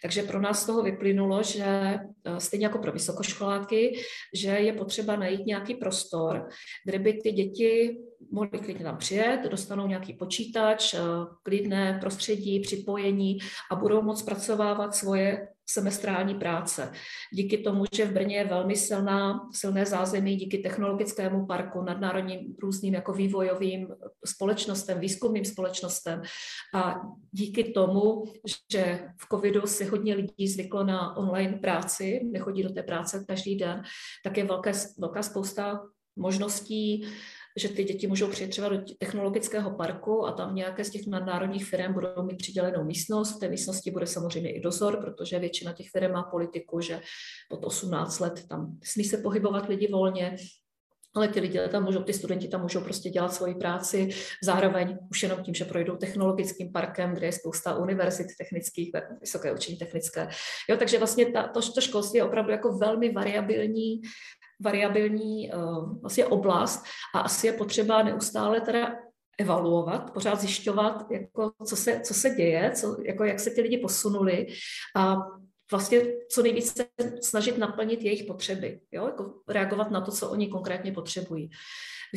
[SPEAKER 2] Takže pro nás z toho vyplynulo, že eh, stejně jako pro vysokoškoláky, že je potřeba najít nějaký prostor, kde by ty děti mohli klidně tam přijet, dostanou nějaký počítač, eh, klidné prostředí, připojení a budou moct zpracovávat svoje semestrální práce. Díky tomu, že v Brně je velmi silná, silné zázemí, díky technologickému parku, nadnárodním různým jako vývojovým společnostem, výzkumným společnostem a díky tomu, že v covidu si hodně lidí zvyklo na online práci, nechodí do té práce každý den, tak je velké, velká spousta možností, že ty děti můžou přijet třeba do technologického parku a tam nějaké z těch nadnárodních firm budou mít přidělenou místnost. V té místnosti bude samozřejmě i dozor, protože většina těch firm má politiku, že pod 18 let tam smí se pohybovat lidi volně, ale ty lidi tam můžou, ty studenti tam můžou prostě dělat svoji práci, zároveň už jenom tím, že projdou technologickým parkem, kde je spousta univerzit technických, vysoké učení technické. Jo, takže vlastně ta, to, to školství je opravdu jako velmi variabilní variabilní uh, vlastně oblast a asi je potřeba neustále teda evaluovat, pořád zjišťovat, jako, co, se, co se děje, co, jako, jak se ty lidi posunuli a vlastně co nejvíce snažit naplnit jejich potřeby, jo? Jako reagovat na to, co oni konkrétně potřebují.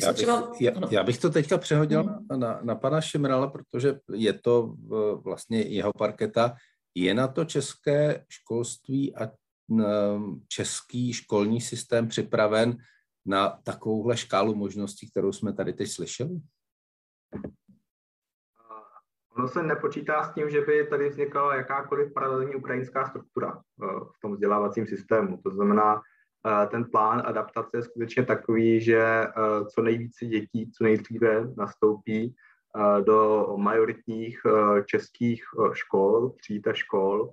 [SPEAKER 1] Já bych, třeba, já, já bych to teďka přehodil hmm. na, na pana Šimrala, protože je to vlastně jeho parketa. Je na to české školství a český školní systém připraven na takovouhle škálu možností, kterou jsme tady teď slyšeli?
[SPEAKER 3] Ono se nepočítá s tím, že by tady vznikala jakákoliv paralelní ukrajinská struktura eh, v tom vzdělávacím systému. To znamená, eh, ten plán adaptace je skutečně takový, že eh, co nejvíce dětí, co nejdříve nastoupí do majoritních českých škol, tříd a škol,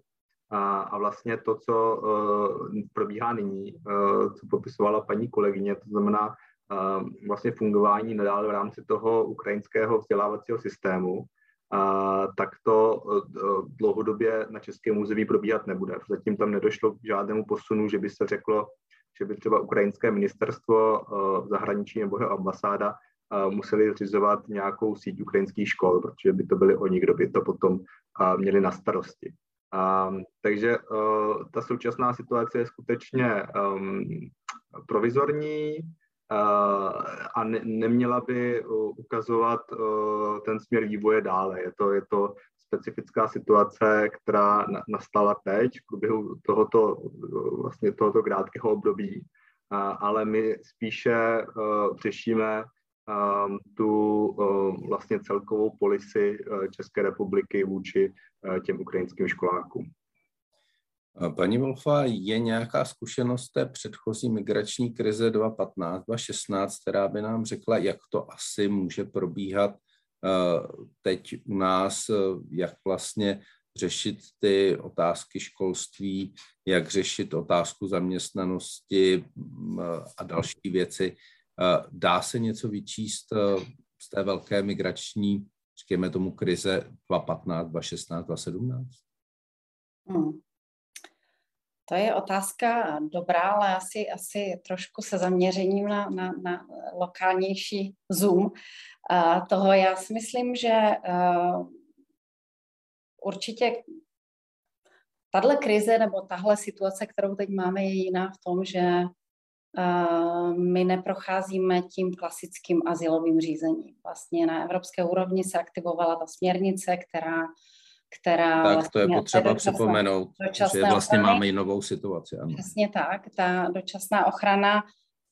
[SPEAKER 3] a, a vlastně to, co uh, probíhá nyní, uh, co popisovala paní kolegyně, to znamená uh, vlastně fungování nadále v rámci toho ukrajinského vzdělávacího systému, uh, tak to uh, dlouhodobě na českém území probíhat nebude. Zatím tam nedošlo k žádnému posunu, že by se řeklo, že by třeba ukrajinské ministerstvo uh, zahraničí nebo jeho ambasáda museli zřizovat nějakou síť ukrajinských škol, protože by to byli oni, kdo by to potom měli na starosti. Um, takže uh, ta současná situace je skutečně um, provizorní uh, a ne, neměla by uh, ukazovat uh, ten směr vývoje dále. Je to, je to specifická situace, která na, nastala teď v průběhu tohoto, vlastně tohoto krátkého období, uh, ale my spíše uh, řešíme tu um, vlastně celkovou polisi uh, České republiky vůči uh, těm ukrajinským školákům.
[SPEAKER 1] Paní Wolfa, je nějaká zkušenost té předchozí migrační krize 2015-2016, která by nám řekla, jak to asi může probíhat teď u nás, jak vlastně řešit ty otázky školství, jak řešit otázku zaměstnanosti a další věci. Eh, dá se něco vyčíst eh, z té velké migrační, říkáme tomu, krize 2015, 2016, 2017? Hmm.
[SPEAKER 4] To je otázka dobrá, ale asi, asi trošku se zaměřením na, na, na lokálnější zoom uh, toho. Já si myslím, že uh, určitě tahle krize nebo tahle situace, kterou teď máme, je jiná v tom, že my neprocházíme tím klasickým asilovým řízením. Vlastně na evropské úrovni se aktivovala ta směrnice, která která
[SPEAKER 1] tak vlastně to je vlastně potřeba dočasná, připomenout, že vlastně ochrany, máme i novou situaci.
[SPEAKER 4] Ano. Přesně tak, ta dočasná ochrana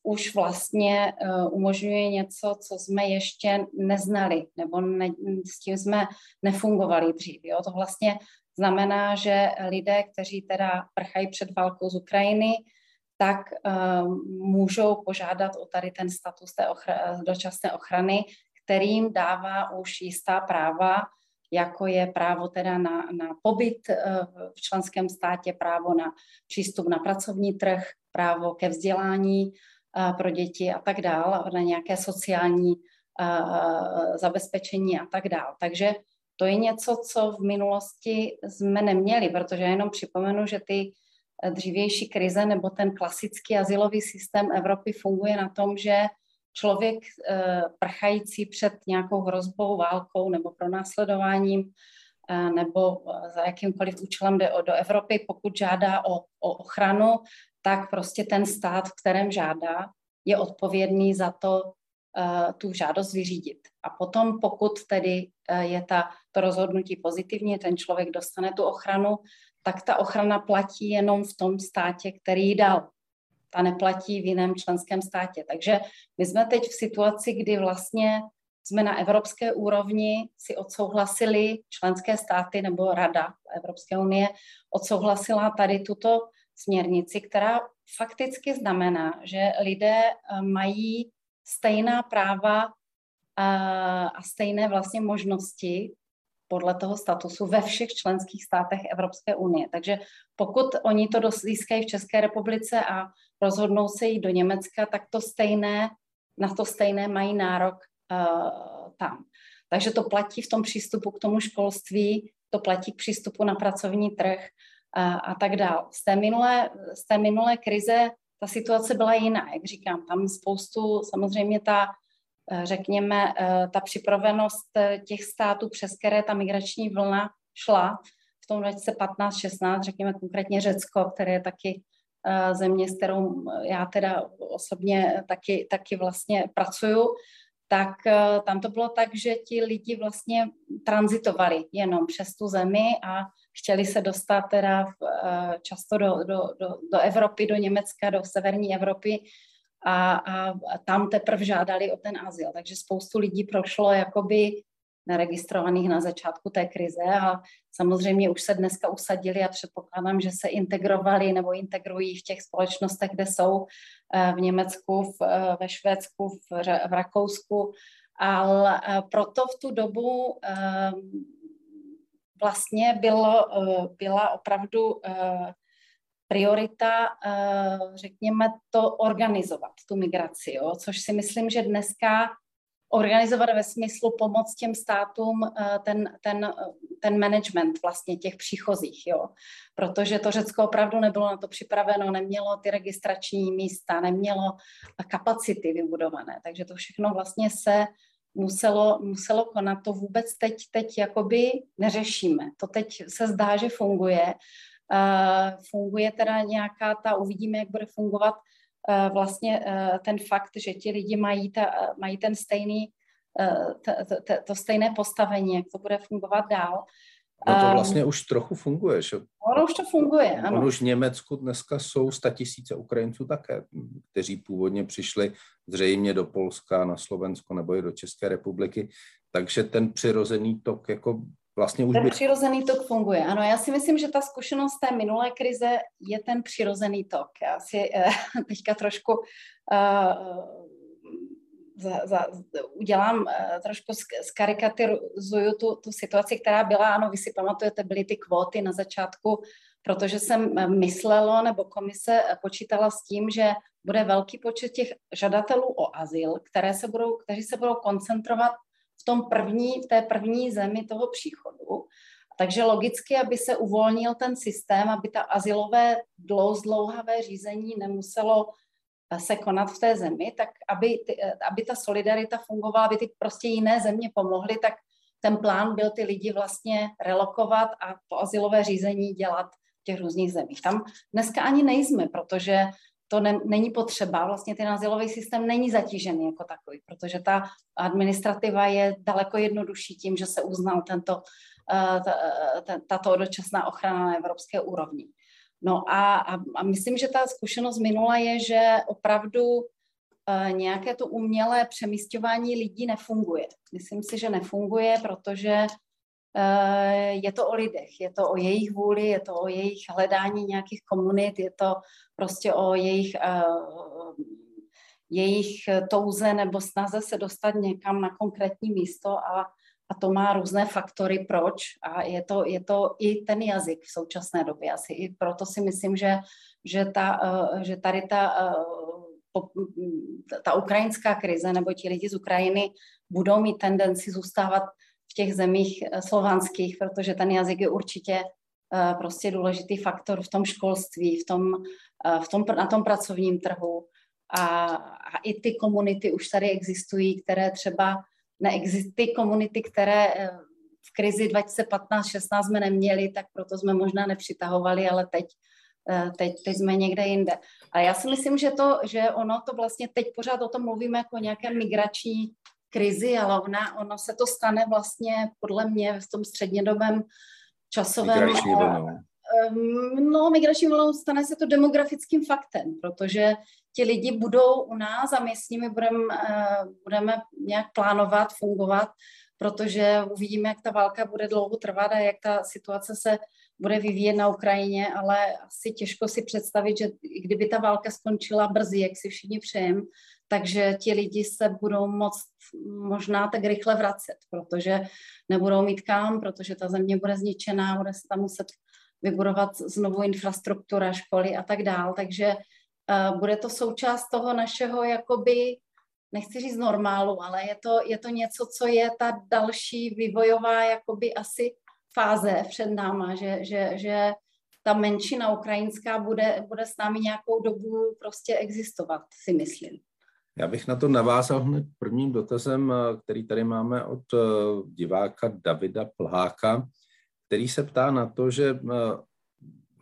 [SPEAKER 4] už vlastně uh, umožňuje něco, co jsme ještě neznali, nebo ne, s tím jsme nefungovali dřív. Jo? To vlastně znamená, že lidé, kteří teda prchají před válkou z Ukrajiny, tak uh, můžou požádat o tady ten status té ochra- dočasné ochrany, kterým dává už jistá práva, jako je právo teda na, na pobyt uh, v členském státě, právo na přístup na pracovní trh, právo ke vzdělání, pro děti a tak dál, na nějaké sociální zabezpečení a tak dál. Takže to je něco, co v minulosti jsme neměli, protože jenom připomenu, že ty dřívější krize nebo ten klasický asilový systém Evropy funguje na tom, že člověk e, prchající před nějakou hrozbou, válkou nebo pronásledováním e, nebo za jakýmkoliv účelem jde do Evropy, pokud žádá o, o ochranu, tak prostě ten stát, v kterém žádá, je odpovědný za to tu žádost vyřídit. A potom, pokud tedy je ta, to rozhodnutí pozitivní, ten člověk dostane tu ochranu, tak ta ochrana platí jenom v tom státě, který ji dal. Ta neplatí v jiném členském státě. Takže my jsme teď v situaci, kdy vlastně jsme na evropské úrovni si odsouhlasili členské státy nebo Rada Evropské unie odsouhlasila tady tuto směrnici, která fakticky znamená, že lidé eh, mají stejná práva eh, a stejné vlastně možnosti podle toho statusu ve všech členských státech Evropské unie. Takže pokud oni to získají v České republice a rozhodnou se jít do Německa, tak to stejné, na to stejné mají nárok uh, tam. Takže to platí v tom přístupu k tomu školství, to platí k přístupu na pracovní trh, a, a tak dále. Z té, minulé, z té minulé krize ta situace byla jiná, jak říkám, tam spoustu, samozřejmě ta, eh, řekněme, eh, ta připravenost eh, těch států, přes které ta migrační vlna šla v tom 2015-16, řekněme konkrétně Řecko, které je taky země, s kterou já teda osobně taky, taky vlastně pracuju, tak tam to bylo tak, že ti lidi vlastně transitovali jenom přes tu zemi a chtěli se dostat teda eh, často do, do, do, do Evropy, do Německa, do severní Evropy a, a tam teprve žádali o ten azyl. Takže spoustu lidí prošlo jakoby neregistrovaných na začátku té krize a samozřejmě už se dneska usadili a předpokládám, že se integrovali nebo integrují v těch společnostech, kde jsou eh, v Německu, v, eh, ve Švédsku, v, v Rakousku, ale proto v tu dobu vlastně bylo, eh, byla opravdu eh, priorita, eh, řekněme, to organizovat, tu migraci, jo? což si myslím, že dneska organizovat ve smyslu pomoct těm státům ten, ten, ten management vlastně těch příchozích, jo. Protože to Řecko opravdu nebylo na to připraveno, nemělo ty registrační místa, nemělo kapacity vybudované, takže to všechno vlastně se muselo, muselo konat, to vůbec teď, teď jakoby neřešíme. To teď se zdá, že funguje. Uh, funguje teda nějaká ta, uvidíme, jak bude fungovat uh, vlastně uh, ten fakt, že ti lidi mají, ta, mají ten stejný, to, to, to stejné postavení, jak to bude fungovat dál.
[SPEAKER 1] No to vlastně um, už trochu funguje, že?
[SPEAKER 4] Ono už to funguje, ano.
[SPEAKER 1] Ono už v Německu dneska jsou tisíce Ukrajinců také, kteří původně přišli zřejmě do Polska, na Slovensko nebo i do České republiky, takže ten přirozený tok jako vlastně už
[SPEAKER 4] ten
[SPEAKER 1] by...
[SPEAKER 4] přirozený tok funguje, ano. Já si myslím, že ta zkušenost té minulé krize je ten přirozený tok. Já si uh, teďka trošku uh, za, za, udělám uh, trošku skarikaturizuju tu, tu situaci, která byla, ano, vy si pamatujete, byly ty kvóty na začátku, protože jsem eh, myslelo, nebo komise počítala s tím, že bude velký počet těch žadatelů o azyl, které se budou, kteří se budou koncentrovat v tom první, v té první zemi toho příchodu. Takže logicky, aby se uvolnil ten systém, aby ta azylové dlouhé řízení nemuselo se konat v té zemi, tak aby, ty, aby ta solidarita fungovala, aby ty prostě jiné země pomohly, tak ten plán byl ty lidi vlastně relokovat a to asilové řízení dělat v těch různých zemích. Tam dneska ani nejsme, protože to ne, není potřeba, vlastně ten azylový systém není zatížený jako takový, protože ta administrativa je daleko jednodušší tím, že se uznal tento, uh, tato dočasná ochrana na evropské úrovni. No a, a, a myslím, že ta zkušenost minula je, že opravdu Eh, nějaké to umělé přemístování lidí nefunguje. Myslím si, že nefunguje, protože eh, je to o lidech, je to o jejich vůli, je to o jejich hledání nějakých komunit, je to prostě o jejich, eh, jejich touze nebo snaze se dostat někam na konkrétní místo a, a to má různé faktory, proč a je to, je to i ten jazyk v současné době. Asi i proto si myslím, že, že, ta, že tady ta ta ukrajinská krize nebo ti lidi z Ukrajiny budou mít tendenci zůstávat v těch zemích eh, slovanských, protože ten jazyk je určitě eh, prostě důležitý faktor v tom školství, v tom, eh, v tom, na tom pracovním trhu. A, a i ty komunity už tady existují, které třeba neexistují, ty komunity, které v krizi 2015-16 jsme neměli, tak proto jsme možná nepřitahovali, ale teď teď, teď jsme někde jinde. A já si myslím, že, to, že ono to vlastně teď pořád o tom mluvíme jako nějaké migrační krizi, ale ona, ono se to stane vlastně podle mě v tom střednědobém časovém...
[SPEAKER 1] Migrační vlnou.
[SPEAKER 4] No, migrační vlnou stane se to demografickým faktem, protože ti lidi budou u nás a my s nimi budeme eh, budeme nějak plánovat, fungovat, protože uvidíme, jak ta válka bude dlouho trvat a jak ta situace se bude vyvíjet na Ukrajině, ale asi těžko si představit, že kdyby ta válka skončila brzy, jak si všichni přejem, takže ti lidi se budou moct možná tak rychle vracet, protože nebudou mít kam, protože ta země bude zničená, bude se tam muset vybudovat znovu infrastruktura, školy a tak dál. Takže uh, bude to součást toho našeho jakoby nechci říct normálu, ale je to, je to něco, co je ta další vývojová jakoby asi fáze před náma, že, že, že ta menšina ukrajinská bude, bude s námi nějakou dobu prostě existovat, si myslím.
[SPEAKER 1] Já bych na to navázal hned prvním dotazem, který tady máme od eh, diváka Davida Plháka, který se ptá na to, že eh,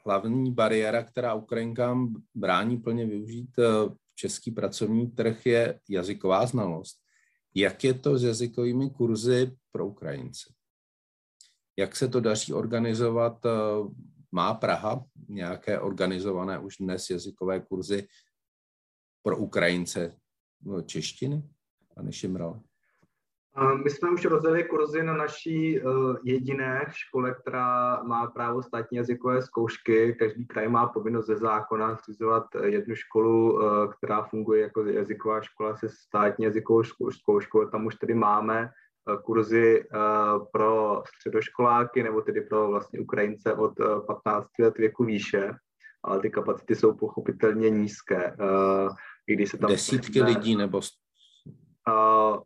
[SPEAKER 1] hlavní bariéra, která Ukrajinkám brání plně využít eh, český pracovní trh, je jazyková znalost. Jak je to s jazykovými kurzy pro Ukrajince? Jak se to daří organizovat? Eh, má Praha nějaké organizované už dnes jazykové kurzy pro Ukrajince češtiny, pane Šimral?
[SPEAKER 3] My jsme už rozjeli kurzy na naší uh, jediné škole, která má právo státní jazykové zkoušky. Každý kraj má povinnost ze zákona zřizovat jednu školu, uh, která funguje jako jazyková škola se státní jazykovou zkouškou. Tam už tedy máme Eh, kurzy eh, pro středoškoláky nebo tedy pro vlastně Ukrajince od 15 eh, let věku výše, ale ty kapacity jsou pochopitelně nízké.
[SPEAKER 1] I když se tam Desítky ne, lidí nebo...
[SPEAKER 3] Uh,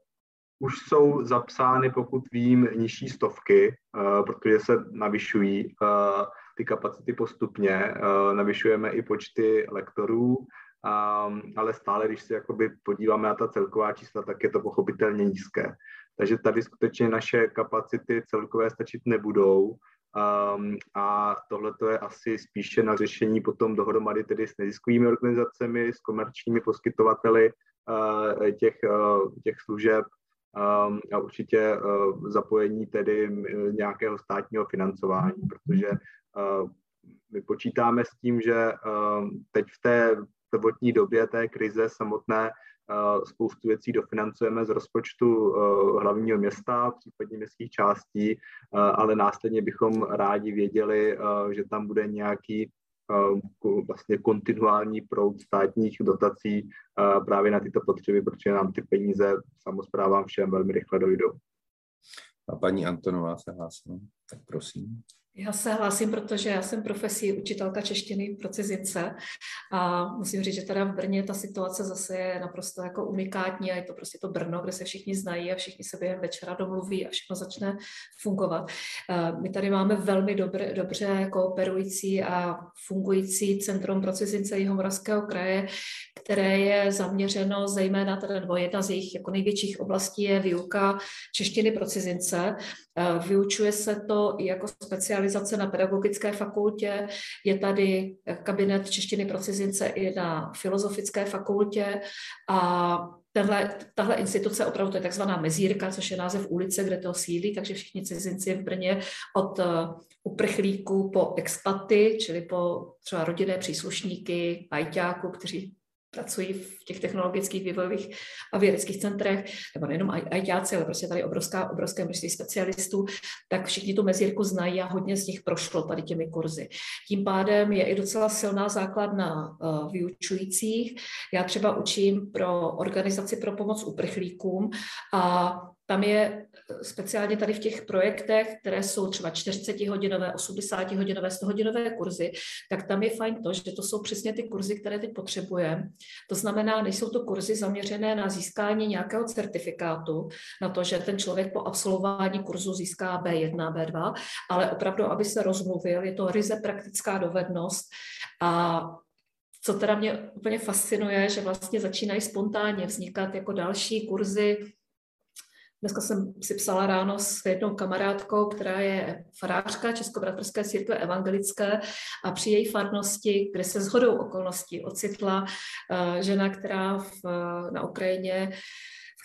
[SPEAKER 3] už jsou zapsány, pokud vím, nižší stovky, uh, protože se navyšují uh, ty kapacity postupně. Uh, navyšujeme i počty lektorů, um, ale stále, když se jakoby podíváme na ta celková čísla, tak je to pochopitelně nízké. Takže tady skutečně naše kapacity celkové stačit nebudou. Um, a tohle je asi spíše na řešení potom dohromady tedy s neziskovými organizacemi, s komerčními poskytovateli uh, těch, uh, těch služeb um, a určitě uh, zapojení tedy nějakého státního financování, protože uh, my počítáme s tím, že uh, teď v té prvotní době té krize samotné spoustu věcí dofinancujeme z rozpočtu eh, hlavního města, případně městských částí, eh, ale následně bychom rádi věděli, eh, že tam bude nějaký vlastně kontinuální proud státních dotací právě na tyto potřeby, protože nám ty peníze samozprávám všem velmi rychle dojdou.
[SPEAKER 1] A paní Antonová se hlásila, tak prosím.
[SPEAKER 2] Já se hlásím, protože já jsem profesí učitelka češtiny pro cizince a musím říct, že teda v Brně ta situace zase je naprosto jako unikátní a je to prostě to Brno, kde se všichni znají a všichni se během večera domluví a všechno začne fungovat. My tady máme velmi dobře, dobře kooperující a fungující Centrum pro cizince Jihomoravského kraje, které je zaměřeno zejména, teda, nebo jedna z jejich jako největších oblastí je výuka češtiny pro cizince. Vyučuje se to i jako specializace na pedagogické fakultě, je tady kabinet češtiny pro cizince i na filozofické fakultě. A Tenhle, tahle instituce opravdu to je takzvaná mezírka, což je název ulice, kde to sídlí, takže všichni cizinci v Brně od uh, uprchlíků po expaty, čili po třeba rodinné příslušníky, pajťáků, kteří pracují v těch technologických vývojových a vědeckých centrech, nebo nejenom ITáci, ale prostě tady obrovská, obrovské množství specialistů, tak všichni tu mezírku znají a hodně z nich prošlo tady těmi kurzy. Tím pádem je i docela silná základna uh, vyučujících. Já třeba učím pro organizaci pro pomoc uprchlíkům a tam je speciálně tady v těch projektech, které jsou třeba 40-hodinové, 80-hodinové, 100-hodinové kurzy, tak tam je fajn to, že to jsou přesně ty kurzy, které teď potřebujeme. To znamená, nejsou to kurzy zaměřené na získání nějakého certifikátu, na to, že ten člověk po absolvování kurzu získá B1, B2, ale opravdu, aby se rozmluvil, je to ryze praktická dovednost a co teda mě úplně fascinuje, že vlastně začínají spontánně vznikat jako další kurzy Dneska jsem si psala ráno s jednou kamarádkou, která je farářka Českobratrské církve evangelické a při její farnosti, kde se shodou okolností ocitla uh, žena, která v, na Ukrajině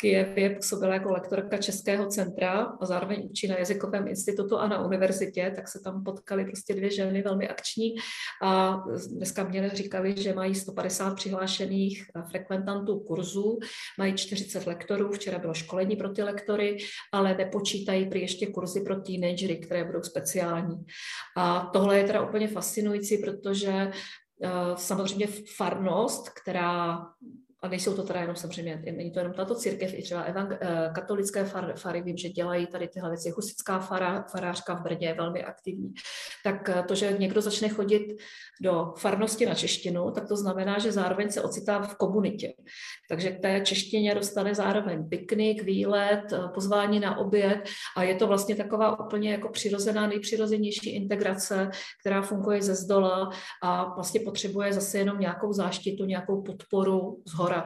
[SPEAKER 2] Kijevě působila jako lektorka Českého centra a zároveň učí na jazykovém institutu a na univerzitě, tak se tam potkali prostě dvě ženy velmi akční a dneska mě říkali, že mají 150 přihlášených frekventantů kurzů, mají 40 lektorů, včera bylo školení pro ty lektory, ale nepočítají prý ještě kurzy pro teenagery, které budou speciální. A tohle je teda úplně fascinující, protože eh, samozřejmě farnost, která a nejsou to teda jenom samozřejmě, není to jenom tato církev, i třeba evang- eh, katolické far, fary, vím, že dělají tady tyhle věci, husická fara, farářka v Brně je velmi aktivní. Tak eh, to, že někdo začne chodit do farnosti na češtinu, tak to znamená, že zároveň se ocitá v komunitě. Takže k té češtině dostane zároveň piknik, výlet, eh, pozvání na oběd a je to vlastně taková úplně jako přirozená, nejpřirozenější integrace, která funguje ze zdola a vlastně potřebuje zase jenom nějakou záštitu, nějakou podporu z hora.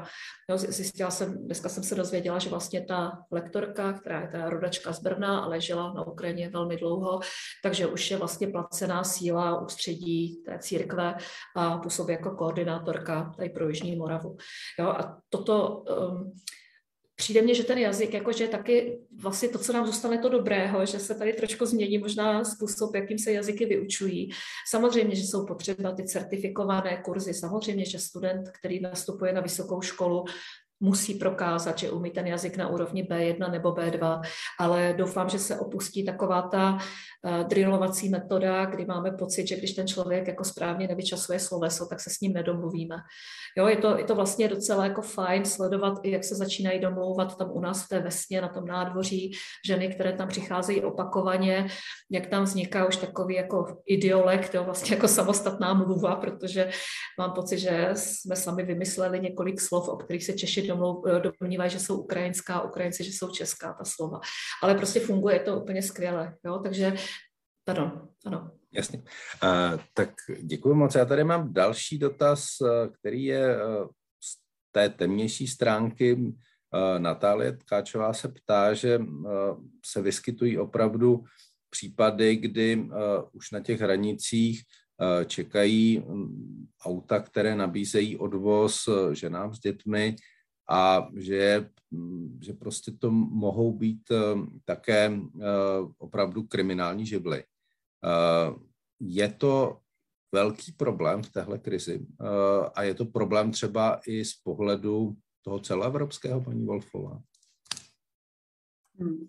[SPEAKER 2] Jo, zjistila jsem, dneska jsem se dozvěděla, že vlastně ta lektorka, která je ta rodačka z Brna, ale žila na Ukrajině velmi dlouho, takže už je vlastně placená síla ústředí té církve a působí jako koordinátorka tady pro Jižní Moravu. Jo, a toto um, přijde mně, že ten jazyk jakože taky vlastně to, co nám zůstane to dobrého, že se tady trošku změní možná způsob, jakým se jazyky vyučují. Samozřejmě, že jsou potřeba ty certifikované kurzy, samozřejmě, že student, který nastupuje na vysokou školu, musí prokázat, že umí ten jazyk na úrovni B1 nebo B2, ale doufám, že se opustí taková ta uh, drillovací metoda, kdy máme pocit, že když ten člověk jako správně nevyčasuje sloveso, tak se s ním nedomluvíme. Jo, je to, je to vlastně docela jako fajn sledovat, jak se začínají domlouvat tam u nás v té vesně, na tom nádvoří, ženy, které tam přicházejí opakovaně, jak tam vzniká už takový jako ideolekt, jo, vlastně jako samostatná mluva, protože mám pocit, že jsme sami vymysleli několik slov, o kterých se Češi domnívají, že jsou ukrajinská, Ukrajinci, že jsou česká ta slova. Ale prostě funguje to úplně skvěle, jo, takže pardon, ano.
[SPEAKER 1] Jasně. Uh, tak děkuji moc. Já tady mám další dotaz, který je z té temnější stránky. Uh, Natálie Tkáčová se ptá, že uh, se vyskytují opravdu případy, kdy uh, už na těch hranicích čekají um, auta, které nabízejí odvoz ženám s dětmi a že, že prostě to mohou být také opravdu kriminální živly. Eh, je to velký problém v téhle krizi eh, a je to problém třeba i z pohledu toho celoevropského, paní Wolfová?
[SPEAKER 4] Hmm.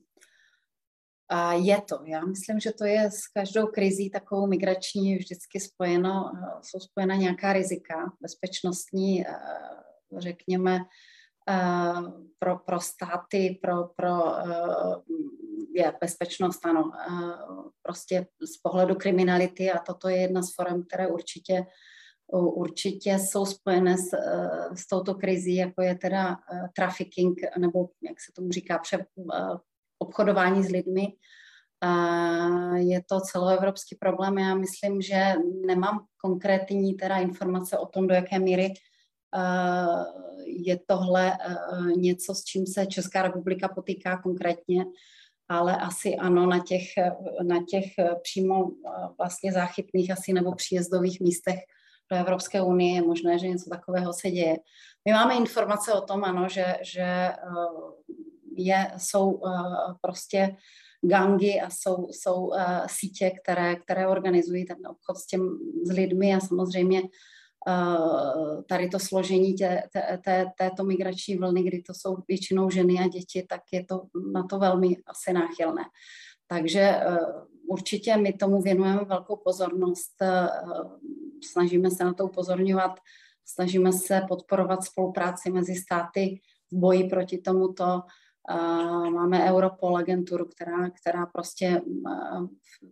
[SPEAKER 4] A je to. Já myslím, že to je s každou krizí takovou migrační vždycky spojeno, eh, jsou spojena nějaká rizika bezpečnostní, řekněme, pro, pro státy, pro, pro je bezpečnost, ano, prostě z pohledu kriminality a toto je jedna z forem, které určitě určitě jsou spojené s, s touto krizí, jako je teda trafficking, nebo jak se tomu říká, pře, obchodování s lidmi. Je to celoevropský problém. Já myslím, že nemám konkrétní teda informace o tom, do jaké míry je tohle něco, s čím se Česká republika potýká konkrétně ale asi ano, na těch, na těch přímo vlastně záchytných asi nebo příjezdových místech do Evropské unie je možné, že něco takového se děje. My máme informace o tom, ano, že, že je, jsou prostě gangy a jsou, jsou sítě, které, které organizují ten obchod s, těm, s lidmi a samozřejmě tady to složení tě, té, té, této migrační vlny, kdy to jsou většinou ženy a děti, tak je to na to velmi asi náchylné. Takže určitě my tomu věnujeme velkou pozornost, snažíme se na to upozorňovat, snažíme se podporovat spolupráci mezi státy v boji proti tomuto. Máme Europol agenturu, která, která prostě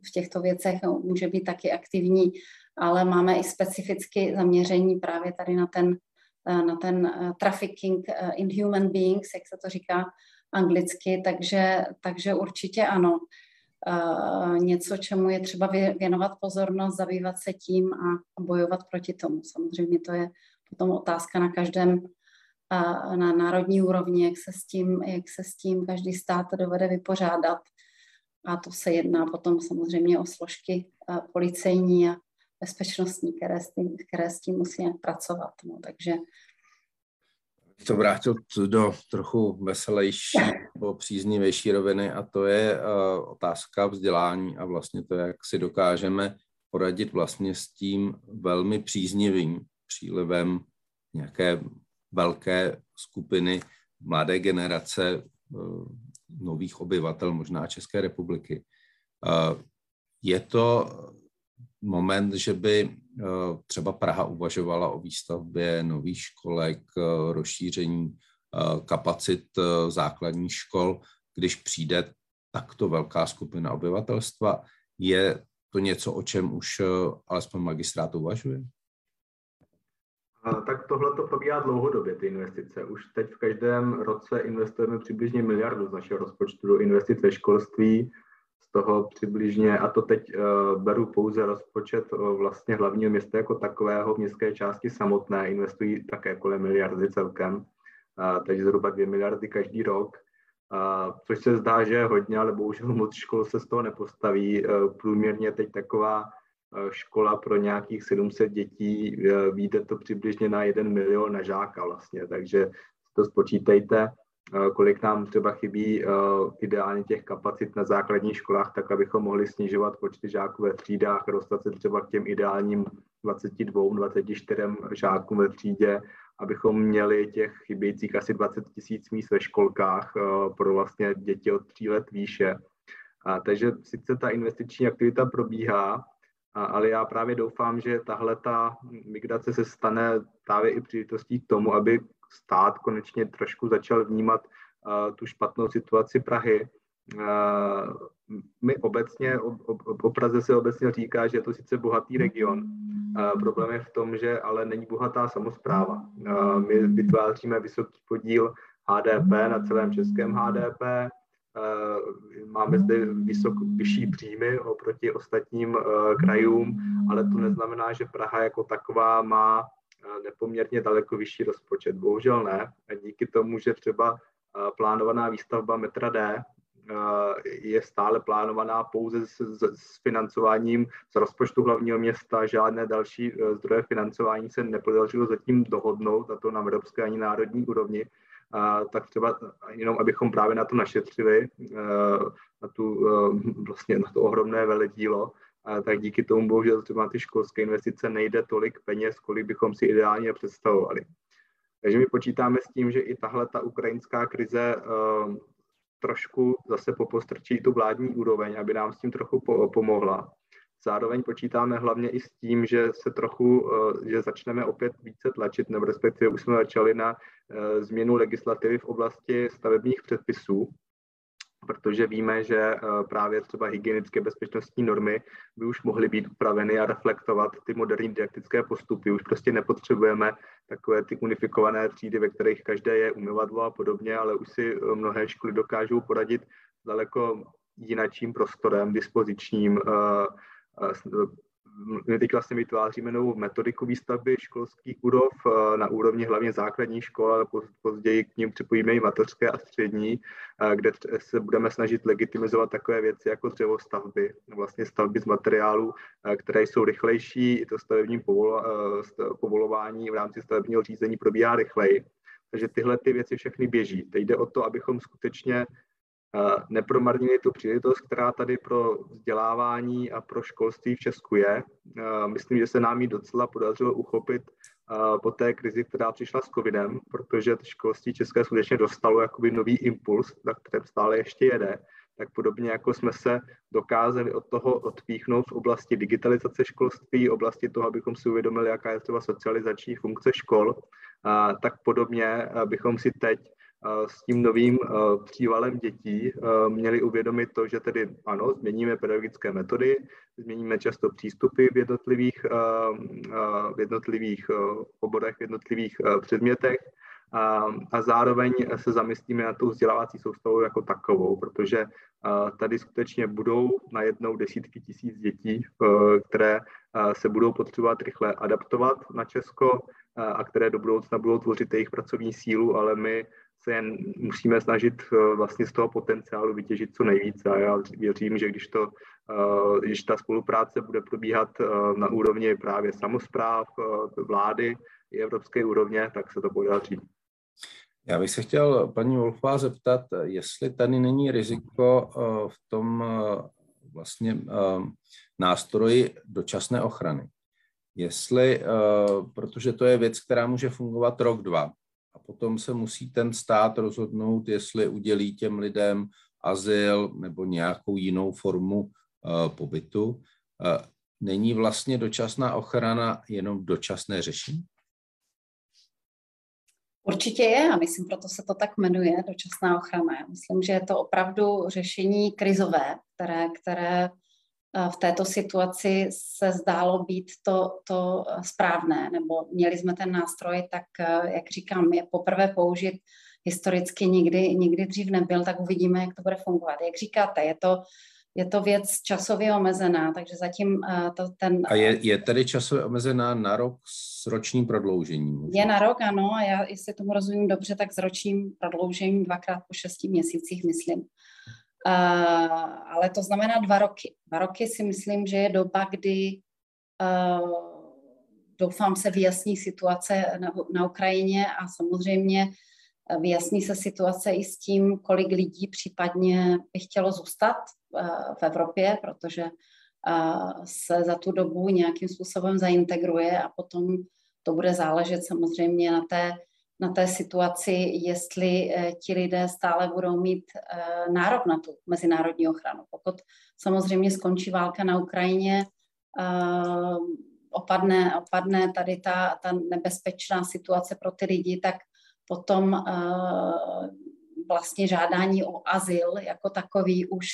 [SPEAKER 4] v těchto věcech může být taky aktivní, ale máme i specificky zaměření právě tady na ten, na ten trafficking in human beings, jak se to říká anglicky, takže, takže určitě ano. Něco, čemu je třeba věnovat pozornost, zabývat se tím a bojovat proti tomu. Samozřejmě to je potom otázka na každém na národní úrovni, jak se, s tím, jak se s tím každý stát dovede vypořádat. A to se jedná potom samozřejmě o složky policejní a bezpečnostní, které s tím, které s tím musí nějak pracovat. No, takže
[SPEAKER 1] to vrátil do trochu veselější nebo příznivější roviny a to je uh, otázka vzdělání a vlastně to, jak si dokážeme poradit vlastně s tím velmi příznivým přílivem nějaké velké skupiny mladé generace uh, nových obyvatel možná České republiky. Uh, je to moment, že by eh, třeba Praha uvažovala o výstavbě nových školek, eh, rozšíření eh, kapacit základních škol, když přijde takto velká skupina obyvatelstva. Je to něco, o čem už alespoň magistrát uvažuje?
[SPEAKER 3] Tak tohle to probíhá dlouhodobě, ty investice. Už teď v každém roce investujeme přibližně miliardu z našeho rozpočtu do investic ve školství, toho přibližně, a to teď uh, beru pouze rozpočet uh, vlastně hlavního města jako takového, městské části samotné, investují také kolem miliardy celkem, takže zhruba dvě miliardy každý rok, což se zdá, že je hodně, ale bohužel moc škol se z toho nepostaví. Uh, průměrně teď taková škola pro nějakých 700 dětí, vyjde to přibližně na 1 milion na žáka vlastně, takže to spočítejte Eh, kolik nám třeba chybí uh, ideálně těch kapacit na základních školách, tak abychom mohli snižovat počty žáků ve třídách, dostat se třeba k těm ideálním 22, 24 žákům ve třídě, abychom měli těch chybějících asi 20 tisíc míst ve školkách uh, pro vlastně děti od tří let výše. A, takže sice ta investiční aktivita probíhá, a, ale já právě doufám, že tahle ta migrace se stane právě i příležitostí k tomu, aby stát konečně trošku začal vnímat uh, tu špatnou situaci Prahy. Uh, my obecně, o, Praze se obecně říká, že je to sice bohatý region. Uh, problém je v tom, že ale není bohatá samozpráva. My vytváříme vysoký podíl HDP na celém českém HDP, máme zde vysok, vyšší příjmy oproti ostatním krajům, ale to neznamená, že Praha jako taková má nepoměrně daleko vyšší rozpočet. Bohužel ne. A díky tomu, že třeba plánovaná výstavba metra D je stále plánovaná pouze s, s, s financováním z rozpočtu hlavního města, žádné další e, zdroje financování se nepodařilo zatím dohodnout, a to na evropské ani národní úrovni, a, tak třeba jenom abychom právě na to našetřili, e, na, tu, e, vlastně na to ohromné veledílo, a tak díky tomu bohužel třeba ty školské investice nejde tolik peněz, kolik bychom si ideálně představovali. Takže my počítáme s tím, že i tahle ta ukrajinská krize uh, trošku zase popostrčí tu vládní úroveň, aby nám s tím trochu po- pomohla. Zároveň počítáme hlavně i s tím, že se trochu, uh, že začneme opět více tlačit, nebo respektive už jsme začali na uh, změnu legislativy v oblasti stavebních předpisů, protože víme, že eh, právě třeba hygienické bezpečnostní normy by už mohly být upraveny a reflektovat ty moderní didaktické postupy. Už prostě nepotřebujeme takové ty unifikované třídy, ve kterých každé je umyvadlo a podobně, ale už si eh, mnohé školy dokážou poradit daleko jinačím prostorem, dispozičním, eh, my teď vlastně vytváříme novou metodiku výstavby školských budov eh, na úrovni hlavně základní škol, ale později k ním připojíme i mateřské a střední, eh, kde se budeme snažit legitimizovat takové věci jako dřevostavby, vlastně stavby z materiálů, eh, které jsou rychlejší, i to stavební povolování v rámci stavebního řízení probíhá rychleji. Takže tyhle ty věci všechny běží. Teď jde o to, abychom skutečně nepromarnili tu příležitost, která tady pro vzdělávání a pro školství v Česku je. Myslím, že se nám ji docela podařilo uchopit po té krizi, která přišla s covidem, protože školství české skutečně dostalo jakoby nový impuls, tak kterém stále ještě jede tak podobně jako jsme se dokázali od toho odpíchnout v oblasti digitalizace školství, oblasti toho, abychom si uvědomili, jaká je třeba socializační funkce škol, tak podobně bychom si teď s tím novým přívalem dětí měli uvědomit to, že tedy ano, změníme pedagogické metody, změníme často přístupy v jednotlivých, v jednotlivých oborech, v jednotlivých předmětech, a, a zároveň se zamyslíme na tu vzdělávací soustavu jako takovou, protože tady skutečně budou najednou desítky tisíc dětí, které se budou potřebovat rychle adaptovat na Česko a které do budoucna budou tvořit jejich pracovní sílu, ale my se jen musíme snažit vlastně z toho potenciálu vytěžit co nejvíce a já věřím, že když, to, když ta spolupráce bude probíhat na úrovni právě samozpráv, vlády i evropské úrovně, tak se to podaří.
[SPEAKER 1] Já bych se chtěl paní Wolfová zeptat, jestli tady není riziko eh, v tom eh, vlastně eh, nástroji dočasné ochrany. Jestli, protože to je věc, která může fungovat rok, dva, a potom se musí ten stát rozhodnout, jestli udělí těm lidem azyl nebo nějakou jinou formu pobytu. Není vlastně dočasná ochrana jenom dočasné řešení?
[SPEAKER 4] Určitě je a myslím, proto se to tak jmenuje, dočasná ochrana. Myslím, že je to opravdu řešení krizové, které, které eh, v této situaci se zdálo být to, to správné, nebo měli jsme ten nástroj, tak eh, jak říkám, je poprvé použit historicky nikdy, nikdy dřív nebyl, tak uvidíme, jak to bude fungovat. Jak říkáte, je to je to věc časově omezená, takže zatím to ten...
[SPEAKER 1] A je, je tedy časově omezená na rok s ročním prodloužením?
[SPEAKER 4] Je na rok, ano, a já, jestli tomu rozumím dobře, tak s ročním prodloužením dvakrát po šesti měsících, myslím. Uh, ale to znamená dva roky. Dva roky si myslím, že je doba, kdy uh, doufám se vyjasní situace na, na Ukrajině a samozřejmě vyjasní se situace i s tím, kolik lidí případně by chtělo zůstat Eh, v Evropě, protože eh, se za tu dobu nějakým způsobem zaintegruje a potom to bude záležet samozřejmě na té, na té situaci, jestli eh, ti lidé stále budou mít nárok na tu mezinárodní ochranu. Pokud samozřejmě skončí válka na Ukrajině, opadne, opadne tady ta, ta nebezpečná situace pro ty lidi, tak potom vlastně žádání o azyl jako takový už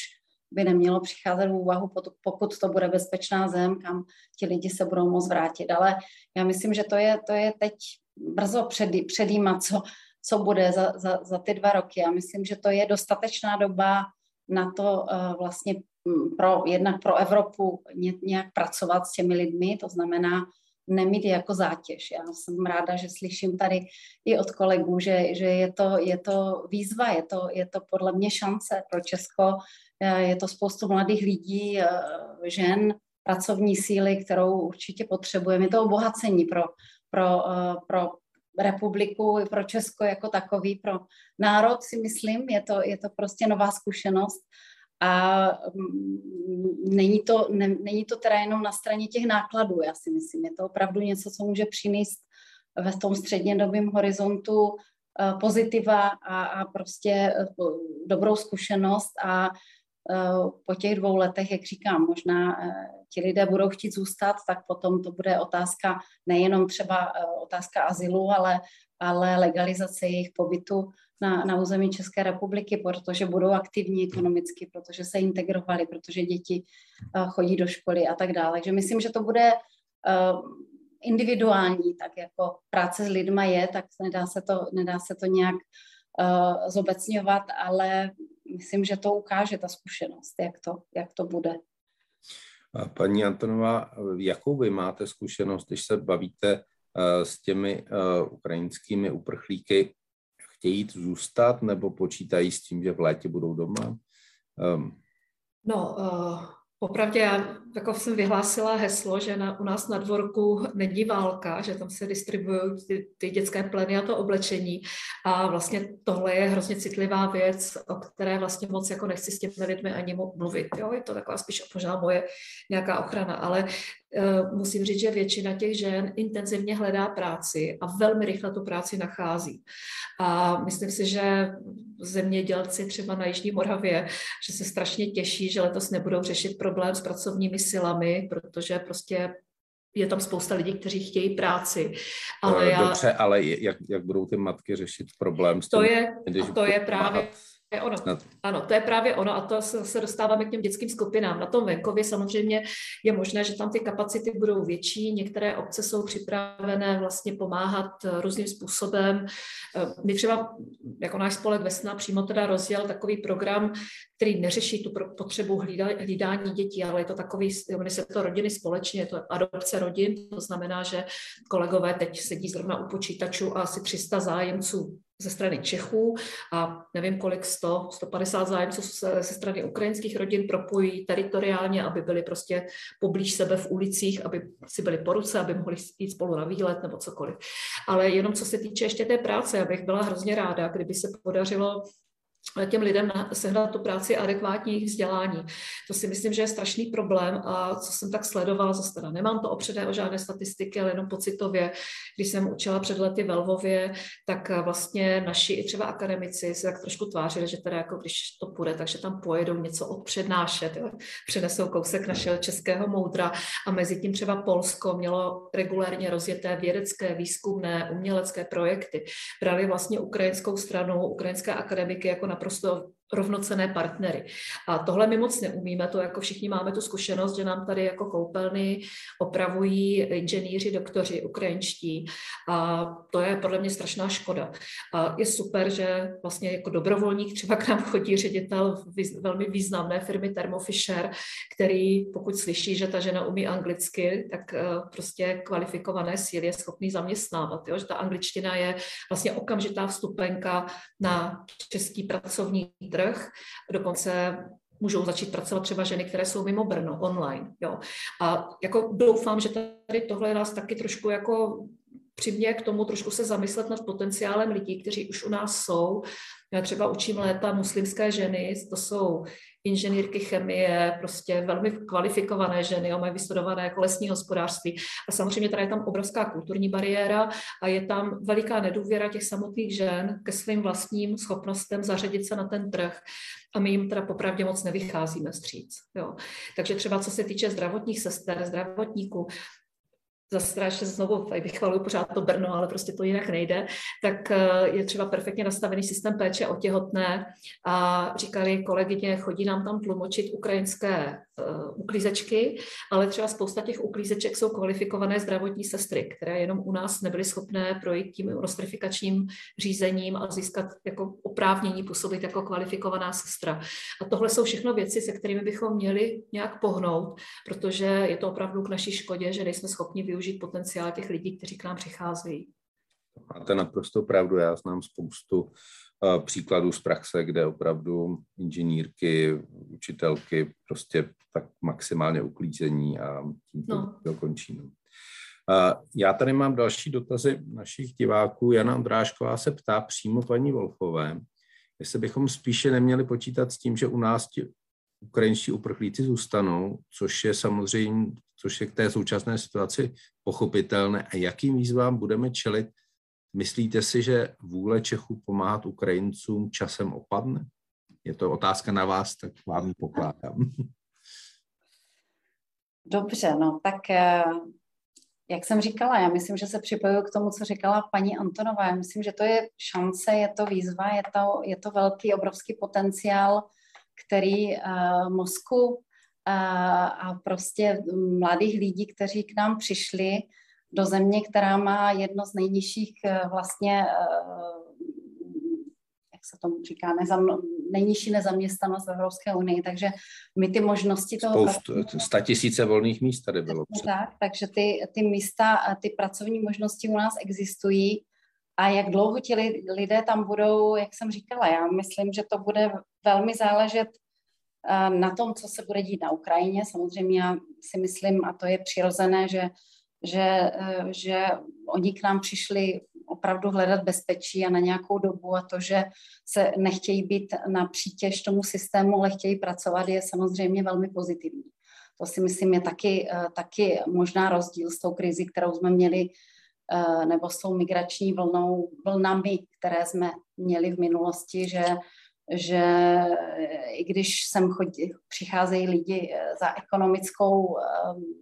[SPEAKER 4] by nemělo přicházet v úvahu, pokud to bude bezpečná zem, kam ti lidi se budou moct vrátit. Ale já myslím, že to je, to je teď brzo před, předjímat, co, co bude za, za, za ty dva roky. Já myslím, že to je dostatečná doba na to uh, vlastně mm, pro, jednak pro Evropu nějak pracovat s těmi lidmi, to znamená nemít je jako zátěž. Já jsem ráda, že slyším tady i od kolegů, že, že je, to, je to výzva, je to, je to podle mě šance pro Česko Eh, je to spoustu mladých lidí, eh, žen, pracovní síly, kterou určitě potřebujeme. Je to obohacení pro, pro, eh, pro republiku pro Česko jako takový, pro národ si myslím, je to, je to prostě nová zkušenost. A mm, není to, ne, není to teda jenom na straně těch nákladů, já si myslím, je to opravdu něco, co může přinést ve tom střednědobém horizontu pozitiva a, a prostě dobrou zkušenost a Eh, po těch dvou letech, jak říkám, možná eh, ti lidé budou chtít zůstat, tak potom to bude otázka nejenom třeba eh, otázka azylu, ale, ale legalizace jejich pobytu na, na území České republiky, protože budou aktivní ekonomicky, protože se integrovali, protože děti chodí do školy a tak dále. Takže myslím, že to bude individuální, tak jako práce s lidma je, tak nedá se to, nedá se to nějak zobecňovat, ale myslím, že to ukáže ta zkušenost, jak to, jak to bude.
[SPEAKER 1] Paní Antonová, jakou vy máte zkušenost, když se bavíte eh, s těmi eh, ukrajinskými uprchlíky? Chtějí zůstat nebo počítají s tím, že v létě budou doma?
[SPEAKER 2] Um. No, uh, Popravdě já jako jsem vyhlásila heslo, že na, u nás na dvorku není válka, že tam se distribuují ty, ty dětské pleny a to oblečení. A vlastně tohle je hrozně citlivá věc, o které vlastně moc jako nechci s těmi lidmi ani mluvit. Jo? Je to taková spíš možná moje nějaká ochrana, ale musím říct, že většina těch žen intenzivně hledá práci a velmi rychle tu práci nachází. A myslím si, že zemědělci třeba na Jižní Moravě, že se strašně těší, že letos nebudou řešit problém s pracovními silami, protože prostě je tam spousta lidí, kteří chtějí práci.
[SPEAKER 1] Ale já... Dobře, ale jak, jak budou ty matky řešit problém s tím,
[SPEAKER 2] to je, když to je právě je ono. Ano, to je právě ono a to se, dostáváme k těm dětským skupinám. Na tom venkově samozřejmě je možné, že tam ty kapacity budou větší. Některé obce jsou připravené vlastně pomáhat eh, různým způsobem. Eh, my třeba, jako náš spolek Vesna, přímo teda rozjel takový program, který neřeší tu potřebu hlídání dětí, ale je to takový, jmenuje se to rodiny společně, je to adopce rodin, to znamená, že kolegové teď sedí zrovna u počítačů a asi 300 zájemců ze strany Čechů a nevím kolik, 100, 150 zájemců se, ze strany ukrajinských rodin propojí teritoriálně, aby byli prostě poblíž sebe v ulicích, aby si byli po ruce, aby mohli jít spolu na výlet nebo cokoliv. Ale jenom co se týče ještě té práce, abych byla hrozně ráda, kdyby se podařilo těm lidem sehnat tu práci adekvátní jejich vzdělání. To si myslím, že je strašný problém a co jsem tak sledovala, zase teda nemám to opředé o žádné statistiky, ale jenom pocitově, když jsem učila před lety ve Lvově, tak vlastně naši i třeba akademici se tak trošku tvářili, že teda jako když to půjde, takže tam pojedou něco odpřednášet, jo. přenesou kousek našeho českého moudra a mezi tím třeba Polsko mělo regulérně rozjeté vědecké, výzkumné, umělecké projekty. Právě vlastně ukrajinskou stranu, ukrajinské akademiky jako naprosto rovnocené partnery. A tohle my moc neumíme, to jako všichni máme tu zkušenost, že nám tady jako koupelny opravují inženýři, doktoři ukrajinští a to je podle mě strašná škoda. A je super, že vlastně jako dobrovolník třeba k nám chodí ředitel velmi významné firmy Thermo Fisher, který pokud slyší, že ta žena umí anglicky, tak eh, prostě kvalifikované síly je schopný zaměstnávat. Jo? Že ta angličtina je vlastně okamžitá vstupenka na český pracovní trh, dokonce můžou začít pracovat třeba ženy, které jsou mimo Brno online. Jo. A jako doufám, že tady tohle nás taky trošku jako přimě k tomu trošku se zamyslet nad potenciálem lidí, kteří už u nás jsou. Já třeba učím léta muslimské ženy, to jsou inženýrky chemie, prostě velmi kvalifikované ženy, jo, mají vystudované jako lesní hospodářství. A samozřejmě tady je tam obrovská kulturní bariéra a je tam veliká nedůvěra těch samotných žen ke svým vlastním schopnostem zařadit se na ten trh. A my jim teda popravdě moc nevycházíme stříc. Jo. Takže třeba co se týče zdravotních sester, zdravotníků, zase znovu vychvaluju pořád to Brno, ale prostě to jinak nejde, tak eh, je třeba perfektně nastavený systém péče o těhotné a říkali kolegyně, chodí nám tam tlumočit ukrajinské uklízečky, ale třeba spousta těch uklízeček jsou kvalifikované zdravotní sestry, které jenom u nás nebyly schopné projít tím nostrifikačním řízením a získat jako oprávnění působit jako kvalifikovaná sestra. A tohle jsou všechno věci, se kterými bychom měli nějak pohnout, protože je to opravdu k naší škodě, že nejsme schopni využít potenciál těch lidí, kteří k nám přicházejí.
[SPEAKER 1] Máte naprosto pravdu, já znám spoustu příkladů z praxe, kde opravdu inženýrky, učitelky prostě tak maximálně uklízení a tím to no. dokončí. No. Já tady mám další dotazy našich diváků. Jana Andrášková se ptá přímo paní Wolfové, jestli bychom spíše neměli počítat s tím, že u nás ti ukrajinští uprchlíci zůstanou, což je samozřejmě, což je k té současné situaci pochopitelné. A jakým výzvám budeme čelit? Myslíte si, že vůle Čechů pomáhat Ukrajincům časem opadne? Je to otázka na vás, tak vám ji pokládám.
[SPEAKER 4] Dobře, no tak eh, jak jsem říkala, já myslím, že se připojuju k tomu, co říkala paní Antonová. Já myslím, že to je šance, je to výzva, je to, je to velký, obrovský potenciál který uh, mozku uh, a prostě mladých lidí, kteří k nám přišli do země, která má jedno z nejnižších uh, vlastně jak se tomu říká, nezam, nejnižší nezaměstnanost v Evropské unii, takže my ty možnosti toho...
[SPEAKER 1] Spoustu, sta tisíce volných míst tady bylo.
[SPEAKER 4] Tak, takže ty, ty místa, ty pracovní možnosti u nás existují a jak dlouho ti lidé tam budou, jak jsem říkala, já myslím, že to bude velmi záležet na tom, co se bude dít na Ukrajině. Samozřejmě já si myslím, a to je přirozené, že, že, že oni k nám přišli opravdu hledat bezpečí a na nějakou dobu a to, že se nechtějí být na přítěž tomu systému, ale chtějí pracovat, je samozřejmě velmi pozitivní. To si myslím je taky, eh, taky možná rozdíl s tou krizi, kterou jsme měli, eh, nebo s tou migrační vlnou, vlnami, které jsme měli v minulosti, že že i když sem chodí, přicházejí lidi eh, za ekonomickou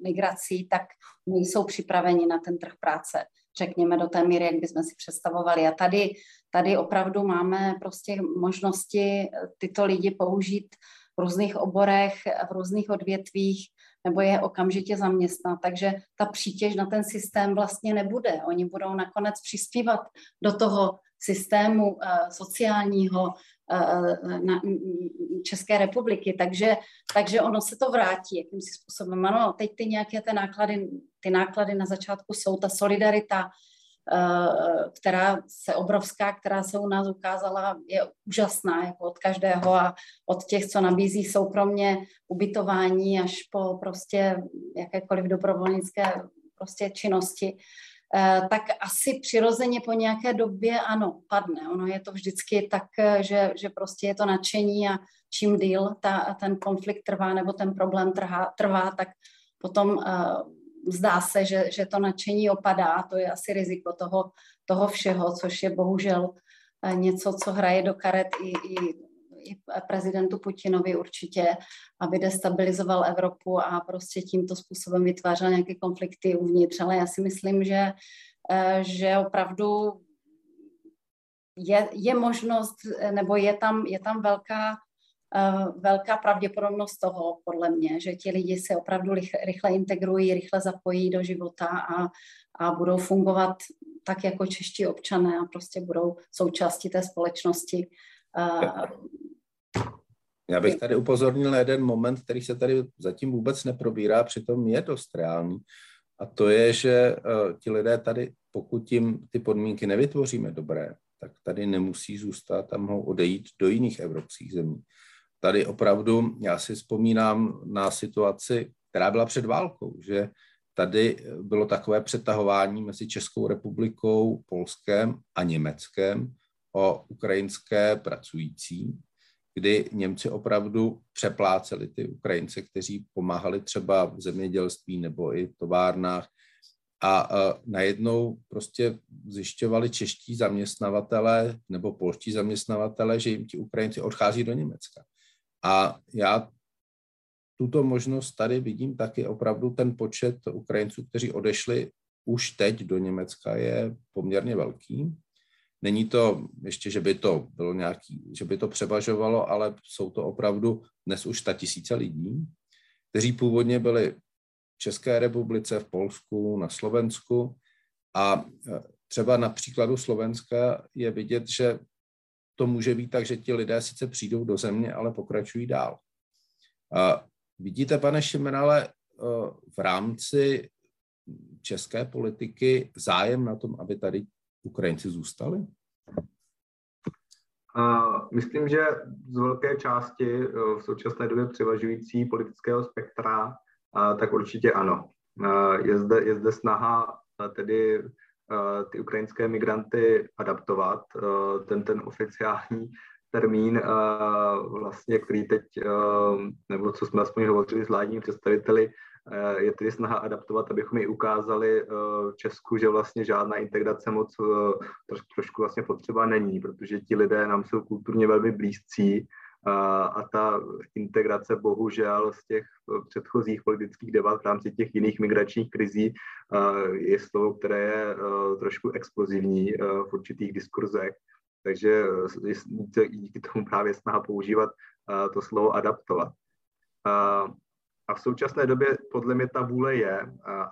[SPEAKER 4] migrací, tak nejsou připraveni na ten trh práce, řekněme do té míry, jak bychom si představovali. A tady, tady opravdu máme prostě možnosti tyto lidi použít v různých oborech, v různých odvětvích, nebo je okamžitě zaměstnat. Takže ta přítěž na ten systém vlastně nebude. Oni budou nakonec přispívat do toho systému uh, sociálního uh, na, České republiky, takže, takže ono se to vrátí jakýmsi způsobem. Ano, teď ty nějaké ty náklady, ty náklady na začátku jsou ta solidarita, Eh, která se obrovská, která se u nás ukázala, je úžasná jako od každého a od těch, co nabízí soukromně ubytování až po prostě jakékoliv dobrovolnické prostě činnosti, eh, tak asi přirozeně po nějaké době ano, padne. Ono je to vždycky tak, že, že prostě je to nadšení a čím díl ta, ten konflikt trvá nebo ten problém trvá, trvá tak potom uh, zdá se, že, že to nadšení opadá, to je asi riziko toho, toho všeho, což je bohužel eh, něco, co hraje do karet i, i, i prezidentu Putinovi určitě, aby destabilizoval Evropu a prostě tímto způsobem vytvářel nějaké konflikty uvnitř. Ale já si myslím, že, eh, že opravdu je, je možnost, nebo je tam, je tam velká Eh, velká pravděpodobnost toho, podle mě, že ti lidi se opravdu rychle integrují, rychle zapojí do života a, a budou fungovat tak jako čeští občané a prostě budou součástí té společnosti.
[SPEAKER 1] Já bych tady upozornil na jeden moment, který se tady zatím vůbec neprobírá, přitom je dost reálný. A to je, že uh, ti lidé tady, pokud jim ty podmínky nevytvoříme dobré, tak tady nemusí zůstat a mohou odejít do jiných evropských zemí tady opravdu, já si vzpomínám na situaci, která byla před válkou, že tady bylo takové přetahování mezi Českou republikou, Polskem a Německem o ukrajinské pracující, kdy Němci opravdu přepláceli ty Ukrajince, kteří pomáhali třeba v zemědělství nebo i v továrnách. A najednou prostě zjišťovali čeští zaměstnavatele nebo polští zaměstnavatele, že jim ti Ukrajinci odchází do Německa. A já tuto možnost tady vidím taky opravdu ten počet Ukrajinců, kteří odešli už teď do Německa je poměrně velký. Není to ještě, že by to bylo nějaký, že by to převažovalo, ale jsou to opravdu dnes už ta tisíce lidí, kteří původně byli v České republice, v Polsku, na Slovensku a e, třeba na příkladu Slovenska je vidět, že to může být tak, že ti lidé sice přijdou do země, ale pokračují dál. A vidíte, pane Šimenale, v rámci české politiky zájem na tom, aby tady Ukrajinci zůstali?
[SPEAKER 3] Myslím, že z velké části v současné době převažující politického spektra, tak určitě ano. Je zde, je zde snaha tedy Eh, ty ukrajinské migranty adaptovat. Eh, ten, ten oficiální termín, eh, vlastně, který teď, nebo co jsme aspoň hovořili s vládními představiteli, je tedy snaha adaptovat, abychom ji ukázali v Česku, že vlastně žádná integrace moc trošku vlastně potřeba není, protože ti lidé nám jsou kulturně velmi blízcí a ta integrace bohužel z těch eh, předchozích politických debat v rámci těch jiných migračních krizí je slovo, které je eh, trošku explozivní eh, v určitých diskurzech. Takže díky tomu právě snaha používat to slovo adaptovat. A v současné době podle mě ta vůle je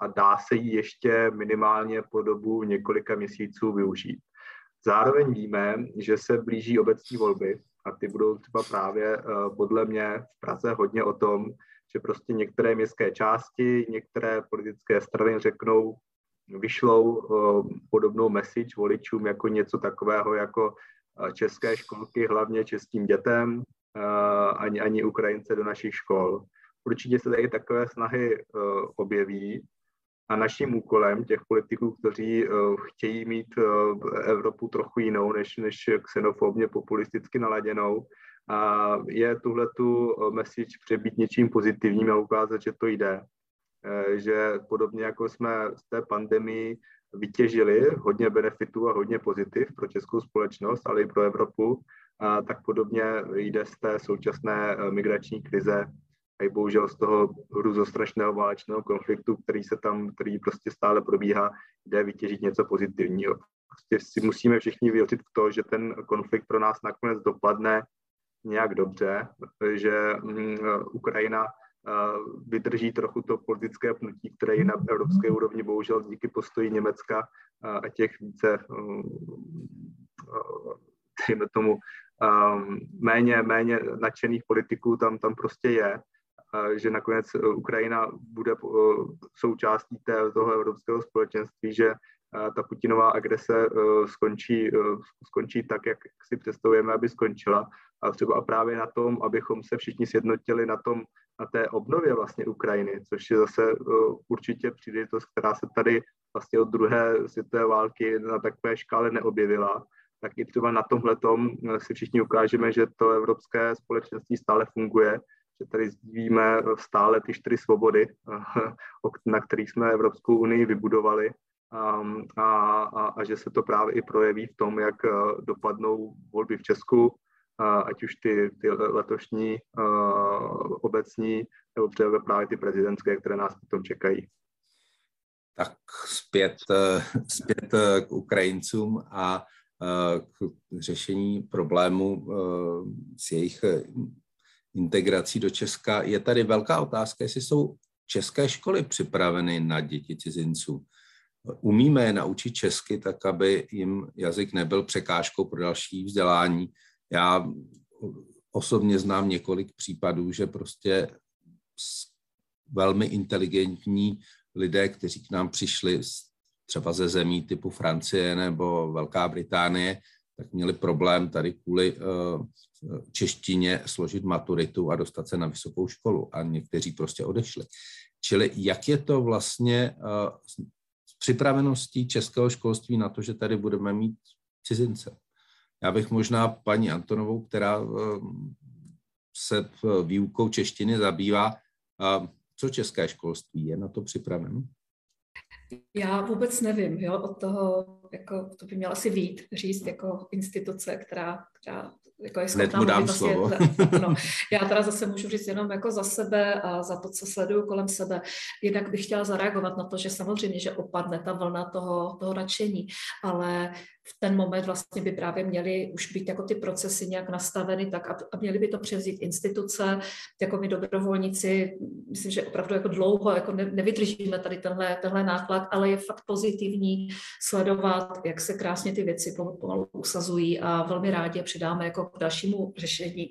[SPEAKER 3] a dá se ji ještě minimálně po dobu několika měsíců využít. Zároveň víme, že se blíží obecní volby a ty budou třeba právě eh, podle mě v Praze hodně o tom, že prostě některé městské části, některé politické strany řeknou, vyšlou eh, podobnou message voličům jako něco takového jako eh, české školky, hlavně českým dětem, ani, ani Ukrajince do našich škol. Určitě se tady takové snahy objeví a naším úkolem těch politiků, kteří chtějí mít Evropu trochu jinou než, než xenofobně populisticky naladěnou, a je tuhle tu message přebít něčím pozitivním a ukázat, že to jde. Že podobně jako jsme z té pandemii vytěžili hodně benefitů a hodně pozitiv pro českou společnost, ale i pro Evropu, a tak podobně jde z té současné eh, migrační krize i bohužel z toho hruzostrašného válečného konfliktu, který se tam, který prostě stále probíhá, jde vytěžit něco pozitivního. Prostě si musíme všichni věřit v to, že ten konflikt pro nás nakonec dopadne nějak dobře, že mm, Ukrajina vydrží trochu to politické pnutí, které je na evropské úrovni bohužel díky postoji Německa a těch více, dejme tomu, méně, méně nadšených politiků tam, tam prostě je, že nakonec Ukrajina bude součástí té, toho evropského společenství, že ta Putinová agrese skončí, skončí tak, jak si představujeme, aby skončila. A třeba právě na tom, abychom se všichni sjednotili na tom, na té obnově vlastně Ukrajiny, což je zase určitě příležitost, která se tady vlastně od druhé světové války na takové škále neobjevila, tak i třeba na tomhle si všichni ukážeme, že to evropské společenství stále funguje, že tady sdílíme stále ty čtyři svobody, uh, na kterých jsme Evropskou unii vybudovali um, a, a, a že se to právě i projeví v tom, jak dopadnou volby v Česku, ať už ty, ty letošní obecní, nebo třeba právě ty prezidentské, které nás potom čekají.
[SPEAKER 1] Tak zpět, eh, zpět eh, k Ukrajincům a k řešení problému s jejich integrací do Česka. Je tady velká otázka, jestli jsou české školy připraveny na děti cizinců. Umíme je naučit česky tak, aby jim jazyk nebyl překážkou pro další vzdělání já osobně znám několik případů, že prostě velmi inteligentní lidé, kteří k nám přišli třeba ze zemí typu Francie nebo Velká Británie, tak měli problém tady kvůli uh, češtině složit maturitu a dostat se na vysokou školu a někteří prostě odešli. Čili jak je to vlastně uh, s připraveností českého školství na to, že tady budeme mít cizince? Já bych možná paní Antonovou, která eh, se výukou češtiny zabývá, co české školství je na to připraveno?
[SPEAKER 2] Já vůbec nevím, jo, od toho, jako, to by měla si vít, říct jako instituce, která, která jako je
[SPEAKER 1] schopná mu dám vlastně, slovo.
[SPEAKER 2] no, já teda zase můžu říct jenom jako za sebe a za to, co sleduju kolem sebe. Jinak bych chtěla zareagovat na to, že samozřejmě, že opadne ta vlna toho, toho nadšení, ale v ten moment vlastně by právě měly už být jako ty procesy nějak nastaveny tak a měly by to převzít instituce, jako my dobrovolníci, myslím, že opravdu jako dlouho jako ne, nevydržíme tady tenhle, tenhle náklad, ale je fakt pozitivní sledovat, jak se krásně ty věci pomalu usazují a velmi rádi je přidáme jako k dalšímu řešení.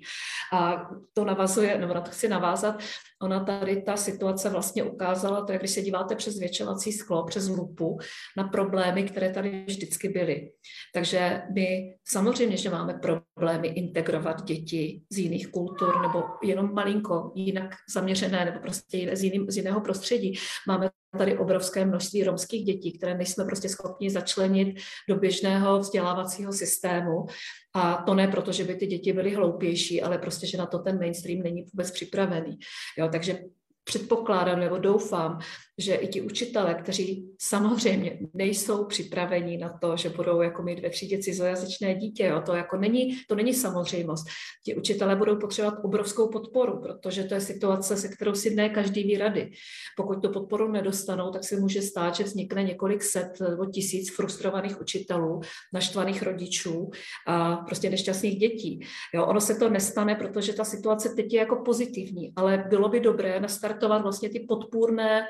[SPEAKER 2] A to navazuje, nebo na to chci navázat, ona tady ta situace vlastně ukázala, to je, když se díváte přes zvětšovací sklo, přes lupu, na problémy, které tady vždycky byly. Takže my samozřejmě, že máme problémy integrovat děti z jiných kultur nebo jenom malinko jinak zaměřené nebo prostě z, jiným, z jiného prostředí. Máme tady obrovské množství romských dětí, které nejsme prostě schopni začlenit do běžného vzdělávacího systému. A to ne proto, že by ty děti byly hloupější, ale prostě, že na to ten mainstream není vůbec připravený. Jo, takže předpokládám nebo doufám, že i ti učitele, kteří samozřejmě nejsou připraveni na to, že budou jako mít ve třídě cizojazyčné dítě, jo, to jako není, to není samozřejmost. Ti učitele budou potřebovat obrovskou podporu, protože to je situace, se kterou si ne každý ví rady. Pokud tu podporu nedostanou, tak se může stát, že vznikne několik set nebo tisíc frustrovaných učitelů, naštvaných rodičů a prostě nešťastných dětí. Jo, ono se to nestane, protože ta situace teď je jako pozitivní, ale bylo by dobré nastartovat vlastně ty podpůrné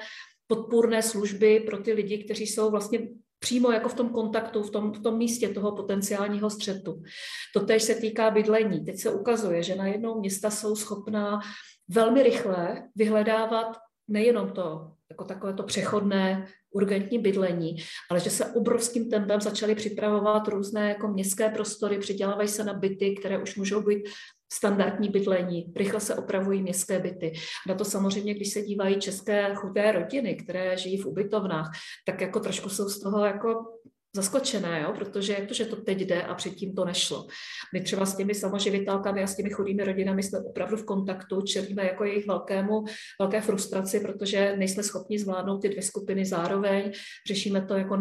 [SPEAKER 2] podpůrné služby pro ty lidi, kteří jsou vlastně přímo jako v tom kontaktu, v tom, v tom místě toho potenciálního střetu. To tež se týká bydlení. Teď se ukazuje, že najednou města jsou schopná velmi rychle vyhledávat nejenom to, jako takové to přechodné urgentní bydlení, ale že se obrovským tempem začaly připravovat různé jako městské prostory, přidělávají se na byty, které už můžou být standardní bydlení, rychle se opravují městské byty. Na to samozřejmě, když se dívají české chudé rodiny, které žijí v ubytovnách, tak jako trošku jsou z toho jako zaskočené, jo? protože jak to, že to teď jde a předtím to nešlo. My třeba s těmi samoživitelkami a s těmi chudými rodinami jsme opravdu v kontaktu, čelíme jako jejich velkému, velké frustraci, protože nejsme schopni zvládnout ty dvě skupiny zároveň, řešíme to jako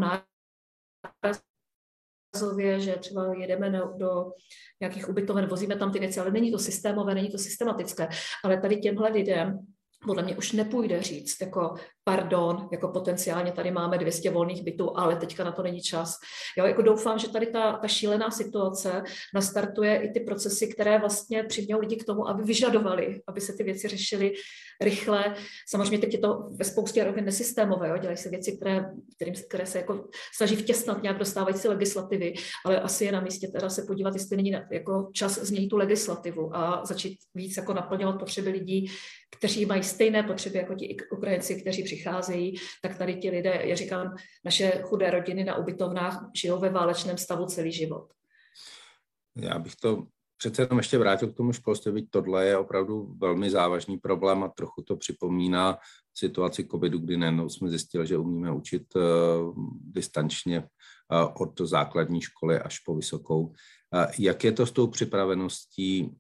[SPEAKER 2] nárazově, že třeba jedeme do, do nějakých ubytoven, vozíme tam ty věci, ale není to systémové, není to systematické. Ale tady těmhle lidem podle mě už nepůjde říct, jako pardon, jako potenciálně tady máme 200 volných bytů, ale teďka na to není čas. Jo, jako doufám, že tady ta, ta šílená situace nastartuje i ty procesy, které vlastně přimějí lidi k tomu, aby vyžadovali, aby se ty věci řešily rychle. Samozřejmě teď je to ve spoustě rovin nesystémové, jo? dělají se věci, které, kterým, které se jako snaží vtěsnat nějak dostávající legislativy, ale asi je na místě teda se podívat, jestli není jako čas změnit tu legislativu a začít víc jako naplňovat potřeby lidí, kteří mají stejné potřeby jako ti Ukrajinci, kteří přicházejí, tak tady ti lidé, já říkám, naše chudé rodiny na ubytovnách žijou ve válečném stavu celý život.
[SPEAKER 1] Já bych to přece jenom ještě vrátil k tomu školství, byť tohle je opravdu velmi závažný problém a trochu to připomíná situaci covidu, kdy nejednou jsme zjistili, že umíme učit uh, distančně uh, od základní školy až po vysokou. Uh, jak je to s tou připraveností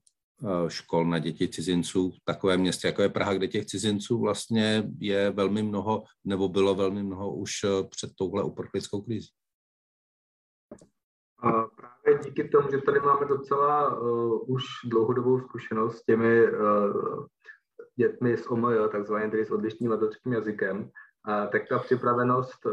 [SPEAKER 1] škol na děti cizinců v takovém městě, jako je Praha, kde těch cizinců vlastně je velmi mnoho, nebo bylo velmi mnoho už před touhle uprchlickou krizí?
[SPEAKER 3] A právě díky tomu, že tady máme docela uh, už dlouhodobou zkušenost s těmi uh, dětmi z OMJ, takzvaně tedy s odlišným mateřským jazykem, uh, tak ta připravenost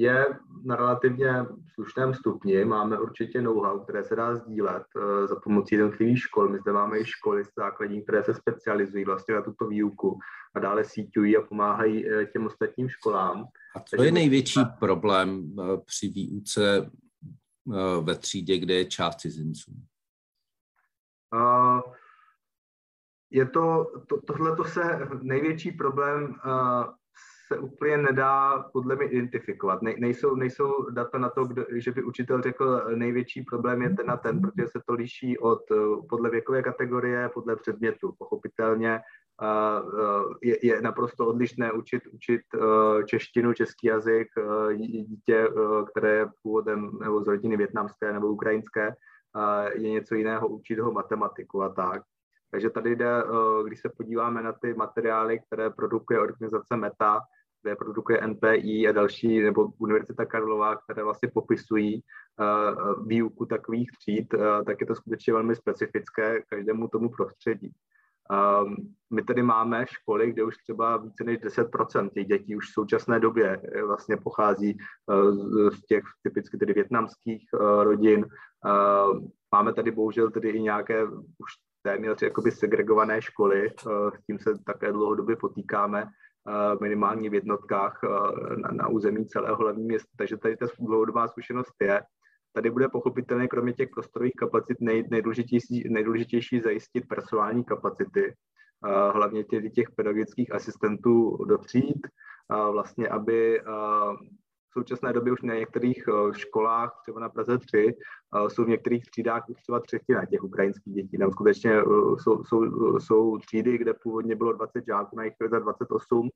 [SPEAKER 3] je na relativně slušném stupni. Máme určitě know-how, které se dá sdílet uh, za pomocí jednotlivých škol. My zde máme i školy základní, které se specializují vlastně na tuto výuku a dále síťují a pomáhají uh, těm ostatním školám.
[SPEAKER 1] A co je největší problém uh, při výuce Eh, ve třídě, kde je část cizinců?
[SPEAKER 3] Uh, je to, to, tohle to se, největší problém uh, se úplně nedá podle mě identifikovat. Ne, nejsou, nejsou data na to, kdo, že by učitel řekl, největší problém je ten a ten, protože se to liší od, podle věkové kategorie, podle předmětu. Pochopitelně je, je naprosto odlišné učit, učit češtinu, český jazyk dítě, které je původem nebo z rodiny větnamské nebo ukrajinské, je něco jiného učit ho matematiku a tak. Takže tady jde, když se podíváme na ty materiály, které produkuje organizace META, kde produkuje NPI a další, nebo Univerzita Karlova, které vlastně popisují výuku takových tříd, tak je to skutečně velmi specifické každému tomu prostředí. Um, my tady máme školy, kde už třeba více než 10% těch dětí už v současné době vlastně pochází uh, z těch typicky tedy větnamských uh, rodin. Uh, máme tady bohužel tedy i nějaké už téměř jakoby segregované školy, uh, s tím se také dlouhodobě potýkáme, uh, minimálně v jednotkách uh, na, na území celého hlavního města, takže tady ta dlouhodobá zkušenost je. Tady bude pochopitelně kromě těch prostorových kapacit nej, nejdůležitější, nejdůležitější zajistit personální kapacity, hlavně těch, těch pedagogických asistentů do tříd, vlastně aby v současné době už na některých školách, třeba na Praze 3, jsou v některých třídách už třeba třetina těch ukrajinských dětí. Tam skutečně jsou, jsou, jsou třídy, kde původně bylo 20 žáků, na jich 28,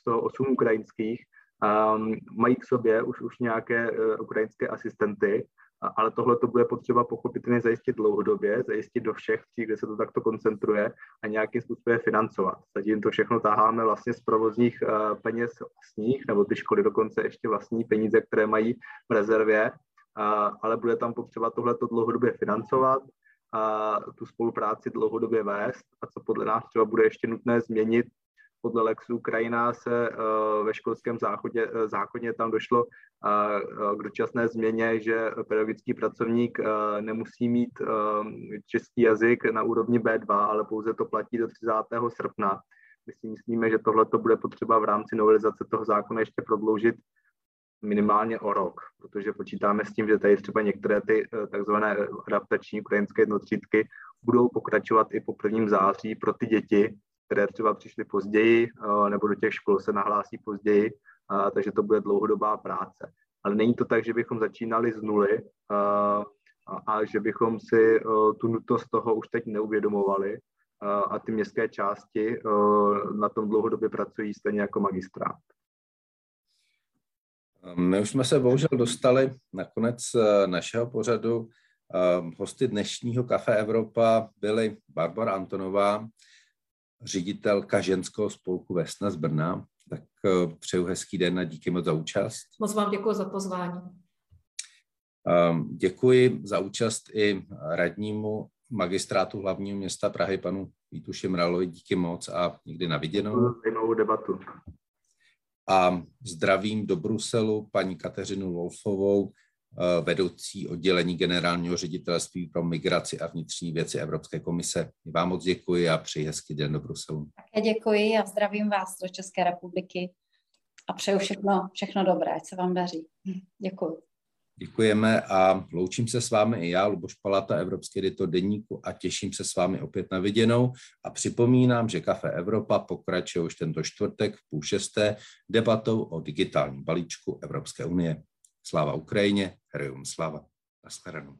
[SPEAKER 3] z toho 8 ukrajinských. Um, mají k sobě už, už nějaké uh, ukrajinské asistenty ale tohle to bude potřeba pochopitelně zajistit dlouhodobě, zajistit do všech tří, kde se to takto koncentruje a nějakým způsobem financovat. Zatím to všechno taháme vlastně z provozních uh, peněz vlastních, nebo ty školy dokonce ještě vlastní peníze, které mají v rezervě, ale bude tam potřeba tohleto dlouhodobě financovat, a tu spolupráci dlouhodobě vést a co podle nás třeba bude ještě nutné změnit, podle Lexu Ukrajina se uh, ve školském záchodě, uh, zákoně tam došlo uh, k dočasné změně, že pedagogický pracovník nemusí mít český jazyk na úrovni B2, ale pouze to platí do 30. srpna. My si myslíme, že tohle to bude potřeba v rámci novelizace toho zákona ještě prodloužit minimálně o rok, protože počítáme s tím, že tady třeba některé ty takzvané adaptační ukrajinské jednotřídky budou pokračovat i po prvním září pro ty děti, které třeba přišly později eh, nebo do těch škol se nahlásí později, takže to bude dlouhodobá práce. Ale není to tak, že bychom začínali z nuly. a, a že bychom si tu nutnost toho už teď neuvědomovali a ty městské části na tom dlouhodobě pracují stejně jako magistrát.
[SPEAKER 1] My už jsme se bohužel dostali na konec eh, našeho pořadu. Eh, hosty dnešního Kafe Evropa byly Barbara Antonová, ředitelka ženského spolku Vesna z Brna. Tak eh, přeju hezký den a díky moc za účast.
[SPEAKER 2] Moc vám děkuji za pozvání.
[SPEAKER 1] Děkuji za účast i radnímu magistrátu hlavního města Prahy, panu Vítu Šimralovi. Díky moc a někdy na viděnou.
[SPEAKER 3] Zajímavou debatu
[SPEAKER 1] a zdravím do Bruselu paní Kateřinu Wolfovou, vedoucí oddělení generálního ředitelství pro migraci a vnitřní věci Evropské komise. Vám moc děkuji a přeji hezký den do Bruselu.
[SPEAKER 4] Také děkuji a zdravím vás do České republiky a přeju všechno, všechno dobré, ať se vám daří. Děkuji.
[SPEAKER 1] Děkujeme a loučím se s vámi i já, Luboš Palata, Evropský editor Deníku a těším se s vámi opět na viděnou a připomínám, že Kafe Evropa pokračuje už tento čtvrtek v půl šesté debatou o digitálním balíčku Evropské unie. Sláva Ukrajině, Героям слава на схерену.